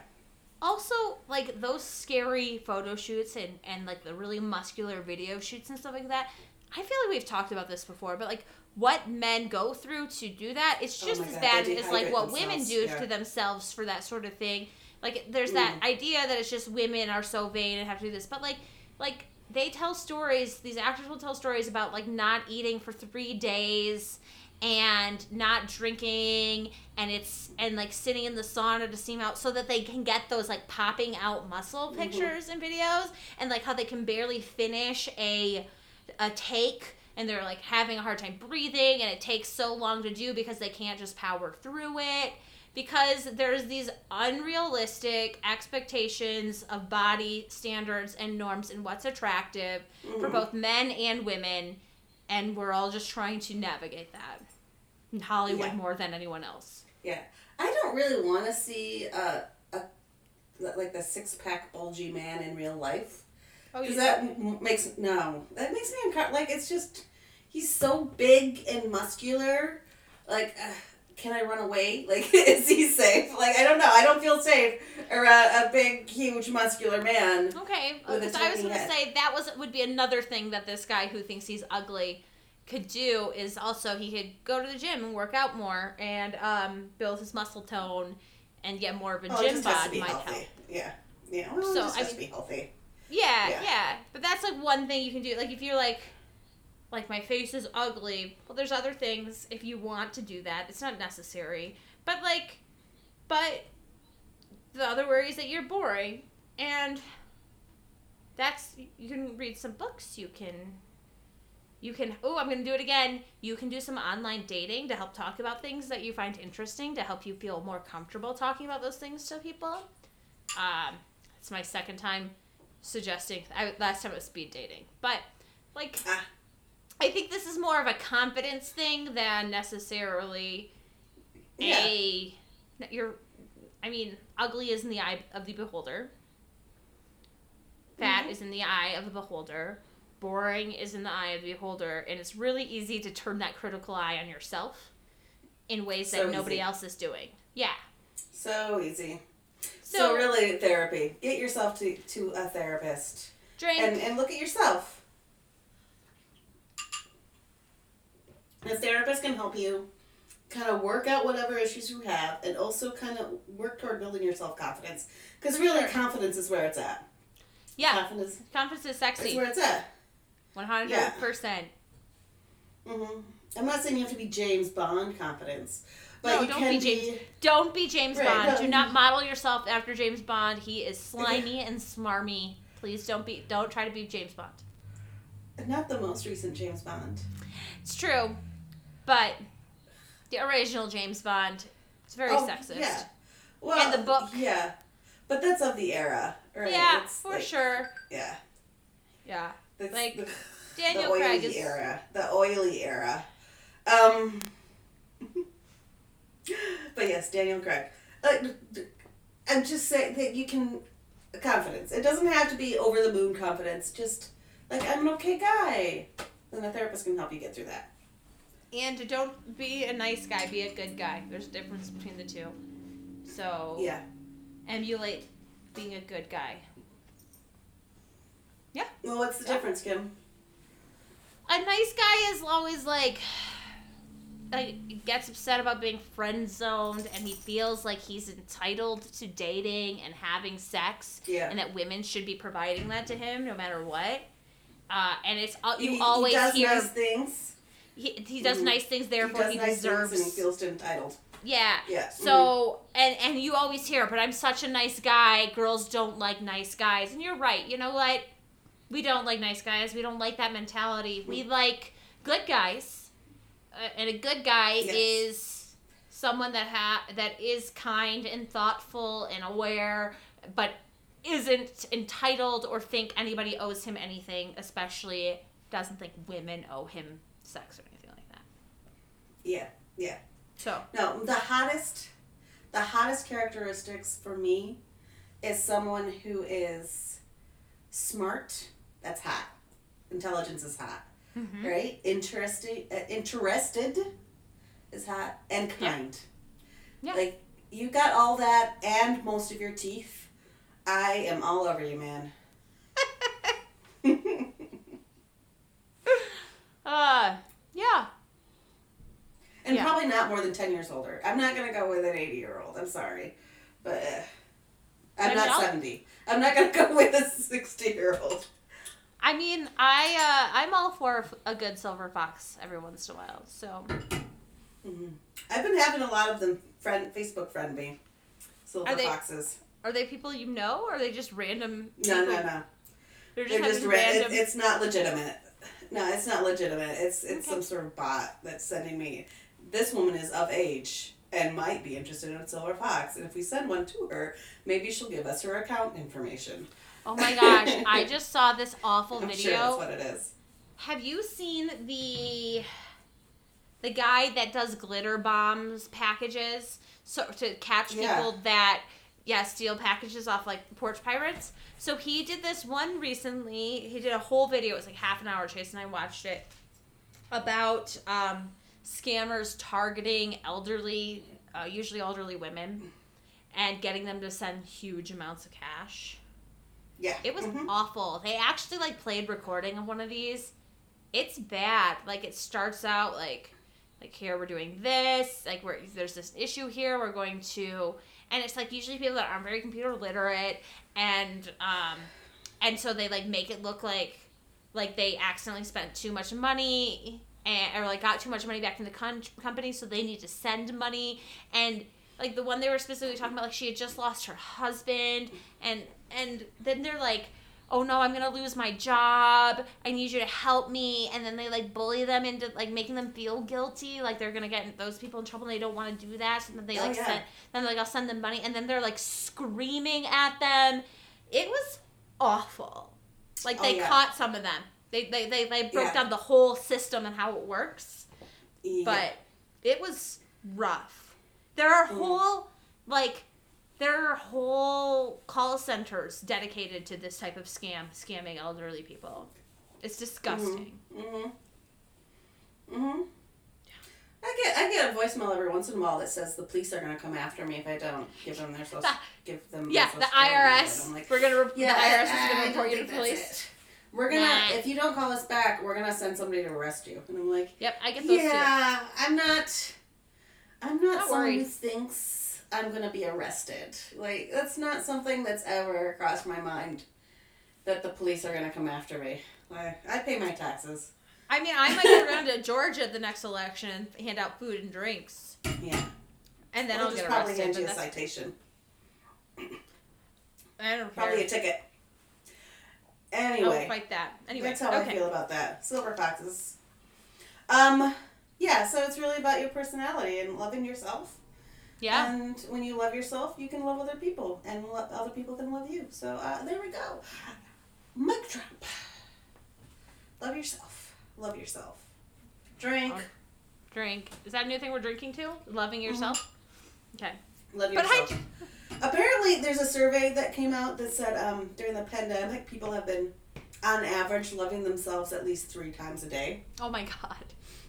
Also, like those scary photo shoots and and like the really muscular video shoots and stuff like that. I feel like we've talked about this before, but like what men go through to do that, it's Oh just my as God, bad as like what women do yeah. to themselves for that sort of thing. Like there's that Mm. idea that it's just women are so vain and have to do this, but like like they tell stories. These actors will tell stories about like not eating for three days and not drinking and it's and like sitting in the sauna to steam out so that they can get those like popping out muscle Mm-hmm. pictures and videos and like how they can barely finish a a take and they're like having a hard time breathing and it takes so long to do because they can't just power through it because there's these unrealistic expectations of body standards and norms and what's attractive for Mhm. both men and women and we're all just trying to navigate that in Hollywood Yeah. more than anyone else. Yeah. I don't really want to see uh, a like the six pack bulgy man in real life. Oh, Because that m- makes no, that makes me uncomfortable. Like it's just he's so big and muscular. Like, uh, can I run away? Like, is he safe? Like, I don't know. I don't feel safe around a big, huge, muscular man. Okay, With a because I was going to say that was would be another thing that this guy who thinks he's ugly could do is also he could go to the gym and work out more and um, build his muscle tone and get more of a Oh, gym bod might healthy. help. Yeah. Yeah. Well, So, I mean- be healthy. Yeah, Yeah. yeah, but that's like one thing you can do. Like if you're like, like my face is ugly. Well, there's other things if you want to do that. It's not necessary, but like, but the other worry is that you're boring, and that's you can read some books. You can. You can. Oh, I'm going to do it again. You can do some online dating to help talk about things that you find interesting to help you feel more comfortable talking about those things to people. Um, it's my second time suggesting. I, last time it was speed dating, but like, Ah. I think this is more of a confidence thing than necessarily Yeah. a. You're, I mean, ugly is in the eye of the beholder. Fat Mhm. is in the eye of the beholder. Boring is in the eye of the beholder, and it's really easy to turn that critical eye on yourself in ways So that nobody easy. else is doing. Yeah. So easy. So, So, really, therapy. Get yourself to, to a therapist drink. and, and look at yourself. The therapist can help you kind of work out whatever issues you have and also kind of work toward building your self confidence. Because really, Sure. confidence is where it's at. yeah. Confidence Confidence is sexy. where it's at. One hundred percent. hmm I'm not saying you have to be James Bond confidence, but No, you don't be James- Don't be James Right, Bond. no. Do not model yourself after James Bond. He is slimy and smarmy. Please don't be. Don't try to be James Bond. Not the most recent James Bond. It's true, but the original James Bond it's very Oh, sexist. Yeah. Well, And the book. Yeah, but that's of the era, right? Yeah, It's for like- sure. Yeah. Yeah. That's Like, the, Daniel the Craig oily is. era. The oily era. Um. but yes, Daniel Craig. Like, I'm just saying that you can confidence. It doesn't have to be over the moon confidence. Just like I'm an okay guy. Then a therapist can help you get through that. And don't be a nice guy, be a good guy. There's a difference between the two. So Yeah. emulate being a good guy. Yeah. Well, what's the difference, Kim? A nice guy is always like like gets upset about being friend zoned and he feels like he's entitled to dating and having sex Yeah. and that women should be providing that to him no matter what. Uh, and it's you he, always he does hear nice things. He, he does Mhm. nice things He therefore does he, nice deserves and he feels entitled. yeah Yeah. so and and you always hear but i'm such a nice guy girls don't like nice guys and you're right you know what we don't like nice guys we don't like that mentality we like good guys uh, and a good guy Yes. is someone that ha- that is kind and thoughtful and aware but isn't entitled or think anybody owes him anything especially doesn't think women owe him sex or anything like that Yeah. Yeah. so No, the hottest, the hottest characteristics for me is someone who is smart. That's hot. Intelligence is hot, mhm. right? Interesting, uh, interested is hot, and Yeah. kind. Yeah. Like you got all that and most of your teeth. I am all over you, man. uh yeah And Yeah. probably not more than 10 years older. I'm not going to go with an 80 year old. I'm sorry. But uh, I'm not I'll- 70. I'm not going to go with a 60 year old. I mean, I uh, I'm all for a good silver fox every once in a while. So hmm I've been having a lot of them friend Facebook friend me. Silver Are they- foxes. are they people you know, or are they just random? No, people? no, no. They're just, They're just ra- random. it, it's not legitimate. No, it's not legitimate. It's it's Okay. some sort of bot that's sending me. This woman is of age and might be interested in a silver fox. And if we send one to her, maybe she'll give us her account information. oh my gosh! I just saw this awful I'm video. sure that's what it is. Have you seen the the guy that does glitter bombs packages so to catch Yeah. people that yeah steal packages off like porch pirates? So he did this one recently. He did a whole video. It was like half an hour chase, and I watched it about um, scammers targeting elderly, uh, usually elderly women, and getting them to send huge amounts of cash. Yeah. It was Mhm. awful. They actually like played recording of one of these. It's bad. Like it starts out like like here we're doing this, like we're there's this issue here, we're going to and it's like usually people that aren't very computer literate and um and so they like make it look like like they accidentally spent too much money and or like got too much money back from the con- company so they need to send money. And like the one they were specifically talking about like she had just lost her husband and and then they're like oh no i'm gonna lose my job. I need you to help me. And then they like bully them into like making them feel guilty like they're gonna get those people in trouble and they don't want to do that. So then they Oh, like yeah. send then like i'll send them money. And then they're like screaming at them. It was awful. Like Oh, they yeah. caught some of them they they, they, they broke Yeah. down the whole system and how it works Yeah. but it was rough. There are Mm. whole like there are whole call centers dedicated to this type of scam, scamming elderly people. It's disgusting. Mhm. Mhm. I get I get a voicemail every once in a while that says the police are gonna come after me if I don't give them their social give them. Yeah, their the. IRS. I'm like, we're gonna re- yeah, the IRS I- is gonna report you to police. it. We're gonna Nah. if you don't call us back, we're gonna send somebody to arrest you. And I'm like, Yep, I get those yeah, I'm not. I'm not Not someone who thinks I'm gonna be arrested. Like that's not something that's ever crossed my mind. That the police are gonna come after me. I I pay my taxes. I mean, I might go around to Georgia the next election and hand out food and drinks, Yeah. and then We'll I'll just get probably arrested. hand you a citation. I don't Probably care. a ticket. I'll Anyway, fight that. Anyway, that's how I feel about that. Silver foxes. Um, yeah. So it's really about your personality and loving yourself. Yeah. And when you love yourself, you can love other people, and lo- other people can love you. So uh, there we go. Mic drop. Love yourself. Love yourself. Drink. Oh. Drink. Is that a new thing we're drinking to? Loving yourself. Okay. Love But I yourself. Apparently, there's a survey that came out that said um, during the pandemic, people have been on average, loving themselves at least three times a day. Oh my god.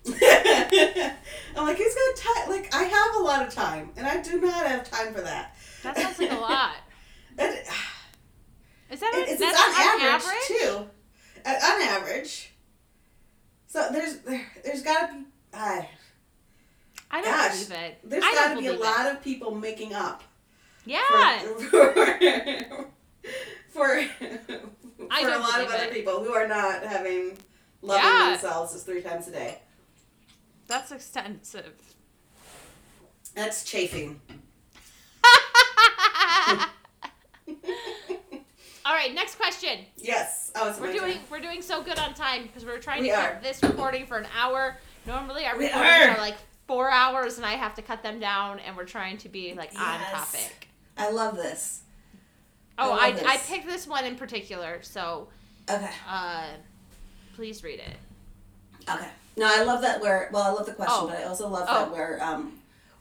I'm like, who's got time? Like, I have a lot of time, and I do not have time for that. That sounds like a lot. And Is that it's, it's that's on average, too. Uh, on average. So there's there, there's got to be. Uh, I don't Gosh, believe it. there's got to be a lot of people making up It. Yeah. for for, for, for a lot of other it. people who are not having loving Yeah. themselves is three times a day. That's extensive. That's chafing. All right, next question. yes. Oh, We're doing turn. we're doing so good on time because we're trying We to are. keep this recording for an hour. Normally our We recordings are. are like four hours and I have to cut them down and we're trying to be like on topic. I love this. Oh, I I, I, picked this one in particular, so Okay. uh, please read it. Okay. No, I love that we're well. I love the question, Oh. but I also love Oh. that we're um,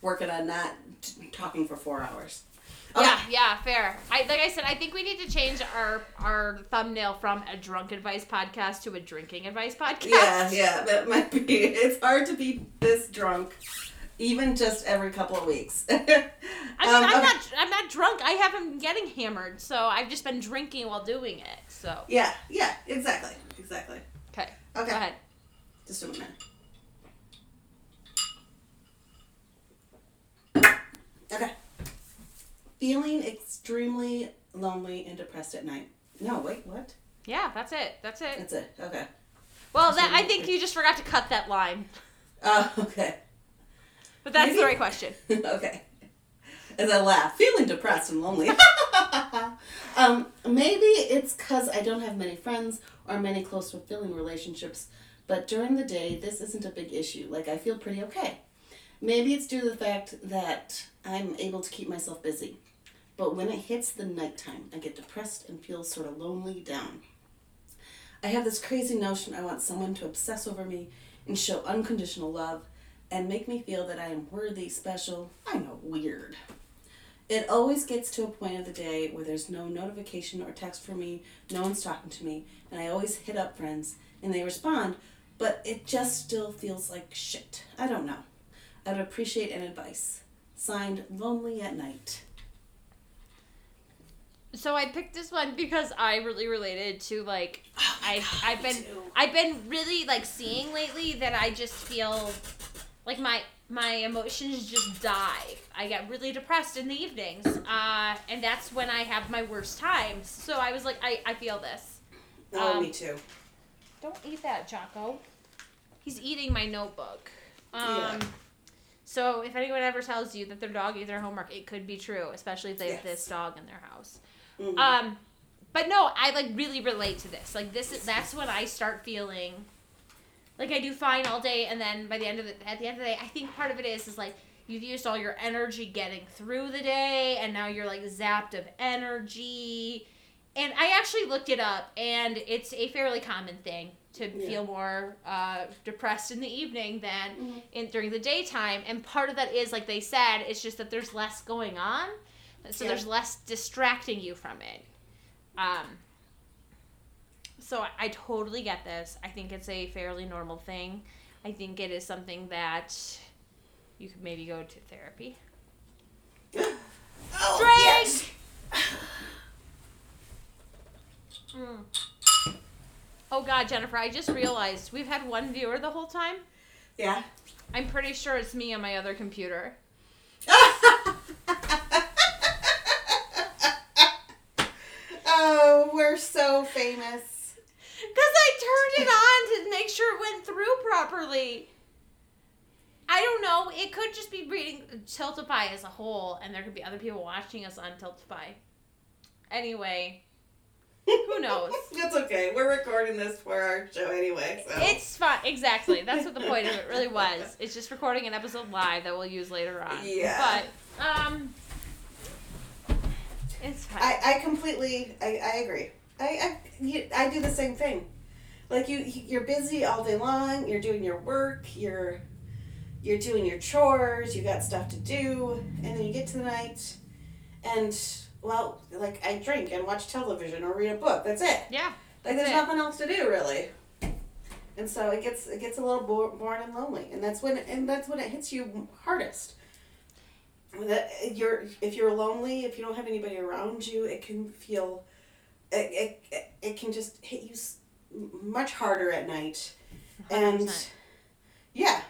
working on not t- talking for four hours. Yeah, yeah, fair. I like I said, I think we need to change our our thumbnail from a drunk advice podcast to a drinking advice podcast. Yeah, yeah, that might be. It's hard to be this drunk, even just every couple of weeks. I mean, mean, I'm not I'm not drunk. I haven't been getting hammered, so I've just been drinking while doing it. So Yeah, yeah, exactly, exactly. okay, Okay, go ahead. just a minute. Okay. Feeling extremely lonely and depressed at night. No, wait, what? Yeah, that's it. That's it. That's it. Okay. Well, that I think you just forgot to cut that line, Uh, okay. But that's Maybe- the right question. okay. As I laugh, feeling depressed and lonely. um, maybe it's because I don't have many friends or many close fulfilling relationships, but during the day, this isn't a big issue. Like, I feel pretty okay. Maybe it's due to the fact that I'm able to keep myself busy. But when it hits the nighttime, I get depressed and feel sort of lonely down. I have this crazy notion I want someone to obsess over me and show unconditional love and make me feel that I am worthy, special, I know, weird. It always gets to a point of the day where there's no notification or text for me, no one's talking to me, and I always hit up friends and they respond, but it just still feels like shit. I don't know. I'd appreciate an advice. Signed, Lonely at Night. So I picked this one because I really related to like Oh I I've been too. I've been really like seeing lately that I just feel like my my emotions just die. I get really depressed in the evenings, uh, and that's when I have my worst times. So I was like, I, I feel this. Oh, Um, me too. Don't eat that, Jocko. He's eating my notebook. Um, Yeah. So if anyone ever tells you that their dog ate their homework, it could be true, especially if they Yes. have this dog in their house. Mhm. Um, but no, I like really relate to this. Like this is that's when I start feeling like I do fine all day, and then by the end of the at the end of the day, I think part of it is is like you've used all your energy getting through the day, and now you're like zapped of energy. And I actually looked it up, and it's a fairly common thing to Yeah. feel more uh, depressed in the evening than Mhm. in during the daytime. And part of that is, like they said, it's just that there's less going on, so Yeah. there's less distracting you from it. Um, so I, I totally get this. I think it's a fairly normal thing. I think it is something that you could maybe go to therapy. Oh, Drink! yes. Mm. Oh God, Jennifer! I just realized we've had one viewer the whole time. Yeah. I'm pretty sure it's me on my other computer. oh, we're so famous. Because I turned it on to make sure it went through properly. I don't know. It could just be reading Tiltify as a whole, and there could be other people watching us on Tiltify. Anyway, who knows? That's okay. We're recording this for our show anyway. So. It's fun. Exactly. That's what the point of it really was. It's just recording an episode live that we'll use later on. Yeah. But, um, it's fine. I, I completely I, I agree. I I, you, I do the same thing. Like you you're busy all day long. You're doing your work. You're you're doing your chores. You got stuff to do, and then you get to the night, and well, like I drink and watch television or read a book. That's it. yeah. Like there's it. nothing else to do really. And so it gets it gets a little bo- boring and lonely, and that's when and that's when it hits you hardest. That you're if you're lonely, if you don't have anybody around you, it can feel, it it, it, can just hit you much harder at night, and 100%. yeah,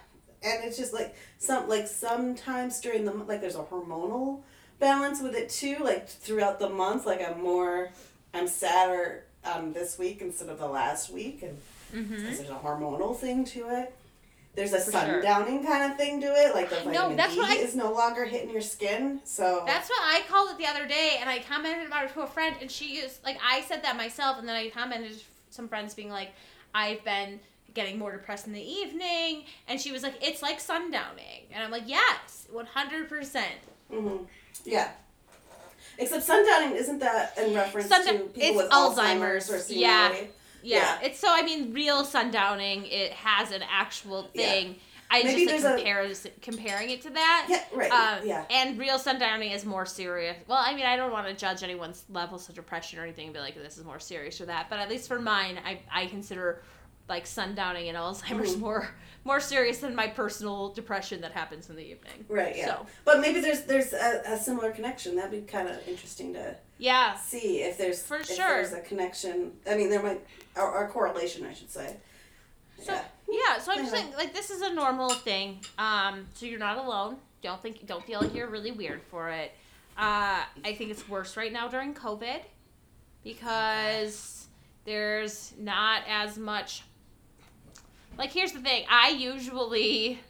and it's just like some like sometimes during the like there's a hormonal balance with it too. Like throughout the month, like I'm more I'm sadder um, this week instead of the last week, and Mhm. there's a hormonal thing to it. There's a For sure. sundowning kind of thing to it, like the vitamin that's D what I- is no longer hitting your skin. So That's what I called it the other day, and I commented about it to a friend, and she used like I said that myself, and then I commented to some friends being like, I've been getting more depressed in the evening, and she was like, it's like sundowning, and I'm like, yes, one hundred percent. hmm yeah. Except sundowning isn't that in reference Sundown- to people with Alzheimer's, Alzheimer's, or yeah. Yeah. Yeah. it's so I mean, real sundowning, it has an actual Yeah. thing. I Maybe just like a- compares comparing it to that. Yeah, right. Um, yeah. And real sundowning is more serious. Well, I mean, I don't want to judge anyone's levels of depression or anything and be like, this is more serious or that. But at least for mine, I, I consider like sundowning and Alzheimer's Mhm. more more serious than my personal depression that happens in the evening. Right, yeah. So, But maybe there's there's a, a similar connection. That'd be kind of interesting to yeah. see if there's For if sure. there's a connection. I mean, there might or, or correlation, I should say. So yeah. yeah, so I'm just saying like this is a normal thing. Um, so you're not alone. Don't think don't feel like you're really weird for it. Uh, I think it's worse right now during COVID because there's not as much. Like here's the thing. I usually,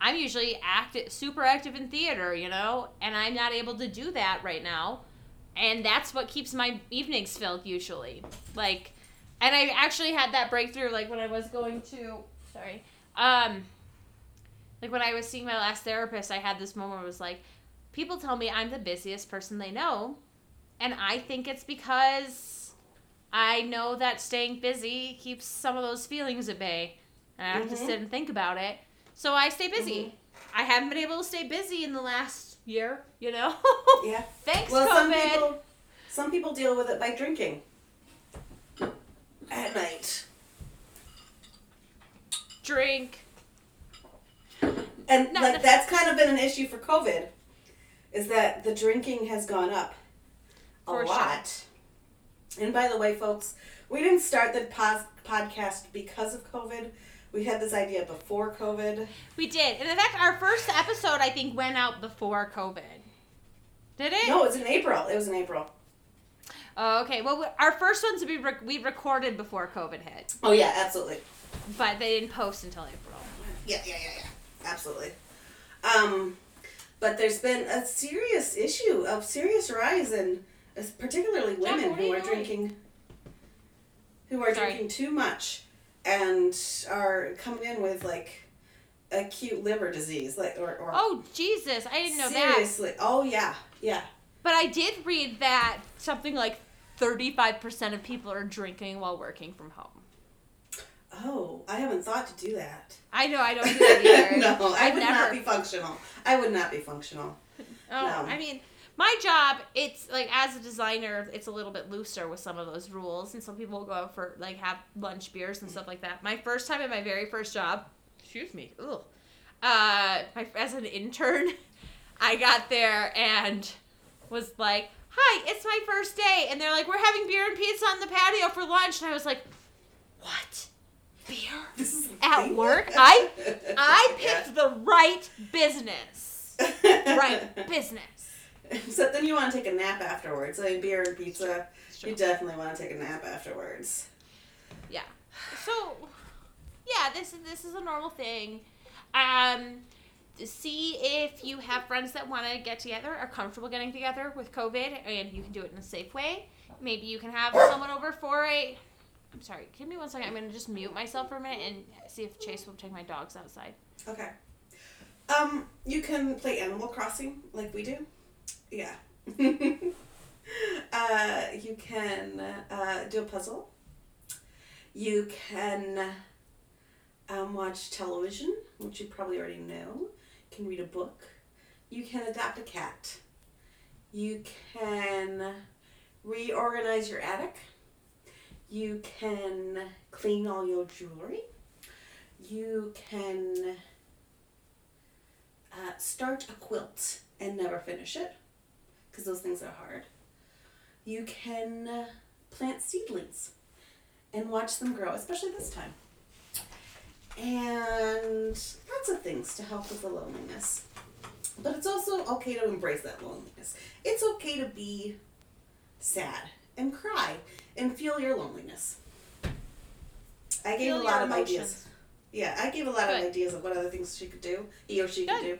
I'm usually active, super active in theater, you know, and I'm not able to do that right now, and that's what keeps my evenings filled usually. Like, and I actually had that breakthrough like when I was going to sorry, um, like when I was seeing my last therapist, I had this moment where it was like, people tell me I'm the busiest person they know, and I think it's because I know that staying busy keeps some of those feelings at bay, and I have to Mhm. sit and think about it. So I stay busy. I haven't been able to stay busy in the last year, you know. Yeah. Thanks, Well, some people some people deal with it by drinking at night. Drink. And No, like no. that's kind of been an issue for COVID, is that the drinking has gone up a For sure. lot. And by the way, folks, we didn't start the pos- podcast because of COVID. We had this idea before COVID. We did, and in fact, our first episode I think went out before COVID. Did it? No, it was in April. It was in April. Oh, okay. Well, we- our first ones we rec- we recorded before COVID hit, Oh yeah, absolutely. but they didn't post until April. Yeah, yeah, yeah, yeah. Absolutely. Um, but there's been a serious issue of serious rise in particularly women are who are doing? drinking who are Sorry. drinking too much and are coming in with like acute liver disease like or, or Oh Jesus, I didn't know that. seriously. Oh yeah. Yeah. But I did read that something like thirty-five percent of people are drinking while working from home. Oh, I haven't thought to do that. I know I don't do that either. no, I I've would never. not be functional. I would not be functional. Oh, No. I mean, my job, it's like as a designer, it's a little bit looser with some of those rules, and some people will go out for like have lunch beers and stuff like that. My first time at my very first job, excuse me, ugh, uh, my, as an intern, I got there and was like, "Hi, it's my first day," and they're like, "We're having beer and pizza on the patio for lunch," and I was like, "What? Beer?" At work, I- I picked the right business. Right business. Except then you want to take a nap afterwards. I mean, beer and pizza. You definitely want to take a nap afterwards. Yeah. So, yeah, this is this is a normal thing. Um, to see if you have friends that want to get together, are comfortable getting together with COVID, and you can do it in a safe way. Maybe you can have someone over for a. I'm sorry. Give me one second. I'm gonna just mute myself for a minute and see if Chase will take my dogs outside. Okay. Um, you can play Animal Crossing like we do. Yeah. uh, you can uh, do a puzzle. You can um, watch television, which you probably already know. You can read a book. You can adopt a cat. You can reorganize your attic. You can clean all your jewelry. You can uh, start a quilt and never finish it because those things are hard. You can uh, plant seedlings and watch them grow, especially this time. And lots of things to help with the loneliness. But it's also okay to embrace that loneliness. It's okay to be sad and cry and feel your loneliness. I gave Feel a lot of emotions. ideas. Yeah, I gave a lot of ideas of what other things she could do, he or she could do.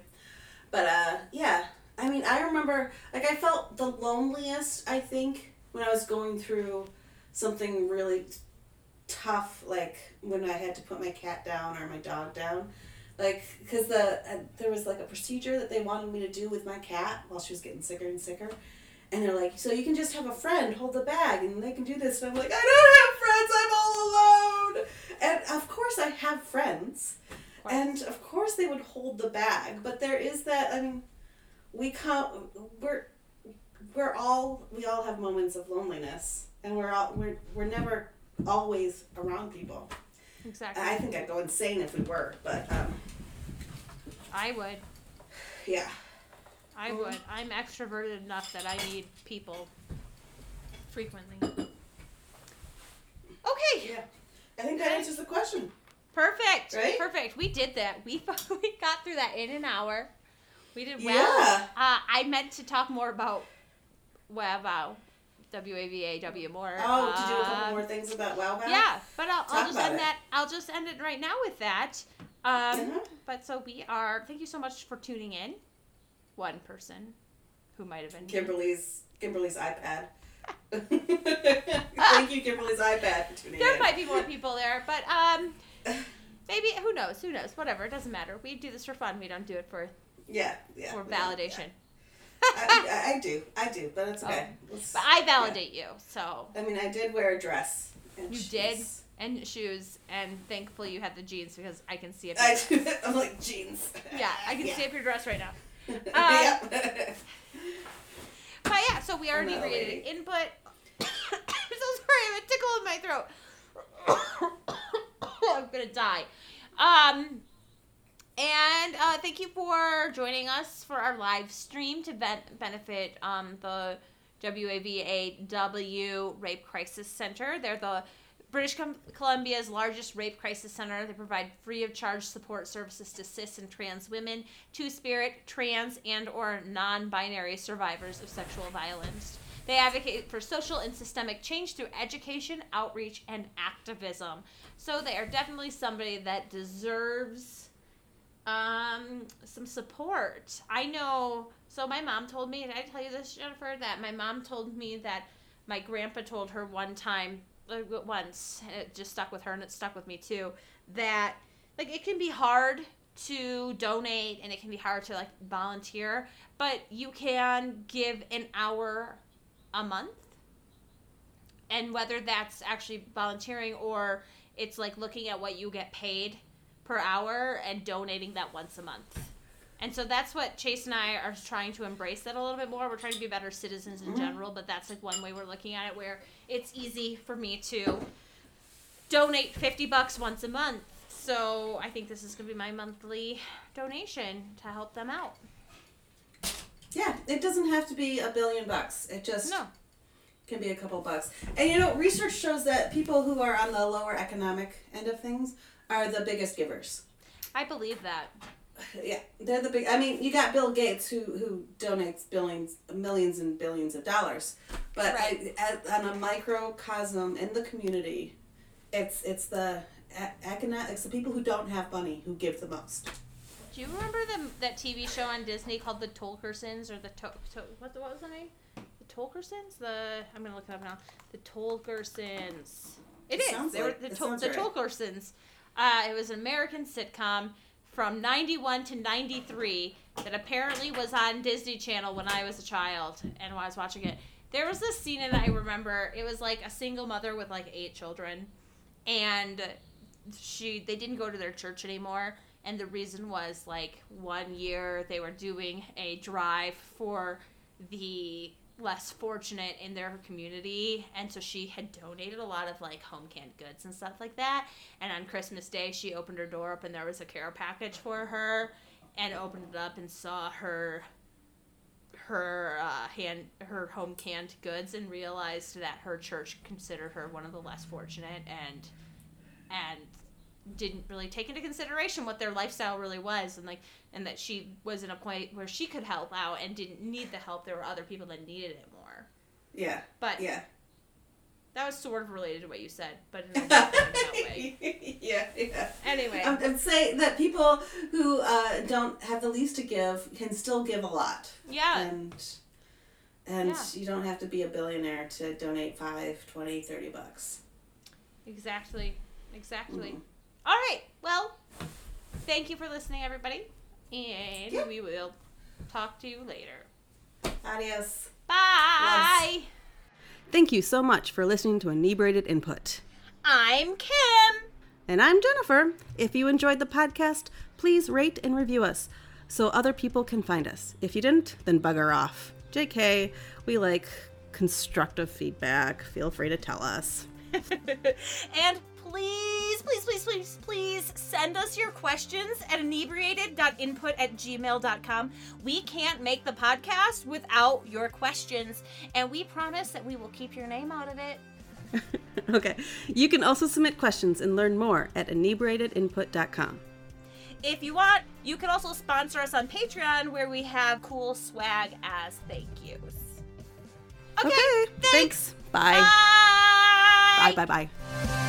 But uh, yeah, I mean, I remember like I felt the loneliest. I think when I was going through something really tough, like when I had to put my cat down or my dog down, like because the uh, there was like a procedure that they wanted me to do with my cat while she was getting sicker and sicker. And they're like, so you can just have a friend hold the bag and they can do this. And I'm like, I don't have friends. I'm all alone. And of course, I have friends. And of course, they would hold the bag. But there is that, I mean, we come, we're, we're all, we all have moments of loneliness. And we're all, we're, we're never always around people. Exactly. I think I'd go insane if we were. But um, I would. yeah. I would. I'm extroverted enough that I need people frequently. Okay. Yeah. I think that answers the question. Perfect. Right? Perfect. We did that. We we got through that in an hour. We did well. Yeah. Uh, I meant to talk more about WAVAW, W A V A W more. Oh, to do a couple Um, more things about Wow Wow? Yeah, but I'll, I'll just end it. that. I'll just end it right now with that. Um, Mhm. But so we are. Thank you so much for tuning in. One person, who might have been. Kimberly's Kimberly's iPad. Thank you, Kimberly's iPad, for tuning There in. There might be more people there, but um, maybe who knows? Who knows? Whatever. It doesn't matter. We do this for fun. We don't do it for Yeah, yeah. for validation. yeah. I, I, do, I do, but it's oh, okay. Let's- But I validate you. So I mean, I did wear a dress. and You shoes. did? and shoes, and thankfully you had the jeans because I can see it. I do. I'm like jeans. yeah, I can yeah. see up your dress right now. Um, yeah. But yeah, so we already created input. I'm so sorry, I have a tickle in my throat. I'm gonna die. Um, and uh, thank you for joining us for our live stream to ben- benefit um, the WAVAW Rape Crisis Center. They're the British Columbia's largest rape crisis center. They provide free of charge support services to cis and trans women, two-spirit, trans, and or non-binary survivors of sexual violence. They advocate for social and systemic change through education, outreach, and activism. So they are definitely somebody that deserves um, some support. I know. So my mom told me. Did I tell you this, Jennifer? That my mom told me that my grandpa told her one time, once, and it just stuck with her, and it stuck with me too. That like it can be hard to donate, and it can be hard to like volunteer, but you can give an hour a month, and whether that's actually volunteering or it's like looking at what you get paid per hour and donating that once a month. And so that's what Chase and I are trying to embrace that a little bit more. We're trying to be better citizens in Mhm. general, but that's like one way we're looking at it where it's easy for me to donate 50 bucks once a month. So I think this is going to be my monthly donation to help them out. Yeah, it doesn't have to be a billion bucks. It just No. can be a couple bucks. And you know, research shows that people who are on the lower economic end of things are the biggest givers. I believe that. Yeah, they're the big. I mean, you got Bill Gates who who donates billions, millions, and billions of dollars, but Right. I, on a microcosm in the community, it's it's the economic. It's the people who don't have money who give the most. Do you remember the, that TV show on Disney called The Torkelsons or the to, to, what, what was the name? The Torkelsons? The I'm gonna look it up now. The Torkelsons. It It is. They were the, Tol- the right. Torkelsons. Uh, it was an American sitcom from 91 to 93 that apparently was on Disney Channel when I was a child and when I was watching it. There was this scene that I remember. It was like a single mother with like eight children, and she they didn't go to their church anymore. And the reason was like one year they were doing a drive for the less fortunate in their community and so she had donated a lot of like home canned goods and stuff like that. And on christmas day she opened her door up and there was a care package for her and opened it up and saw her her uh, hand her home canned goods and realized that her church considered her one of the less fortunate and and didn't really take into consideration what their lifestyle really was and like and that she was in a point where she could help out and didn't need the help there were other people that needed it more Yeah. but Yeah. that was sort of related to what you said but in a different way yeah, yeah. anyway I'm, I'm saying that people who uh, don't have the least to give can still give a lot. yeah And and Yeah. you don't have to be a billionaire to donate 5, 20, 30 bucks. exactly exactly Mhm. All right well thank you for listening everybody and Yeah. we will talk to you later Adios. bye Thank you so much for listening to Inebriated Input. i'm kim And I'm Jennifer. If you enjoyed the podcast, please rate and review us so other people can find us. If you didn't, then bugger off. JK, we like constructive feedback. Feel free to tell us. and please, please, please, please, please send us your questions at inebriated.input at gmail.com. We can't make the podcast without your questions, and we promise that we will keep your name out of it. okay. You can also submit questions and learn more at inebriatedinput.com. If you want, you can also sponsor us on Patreon where we have cool swag as thank yous. Okay, Okay. thanks. Bye. Bye. Bye bye bye.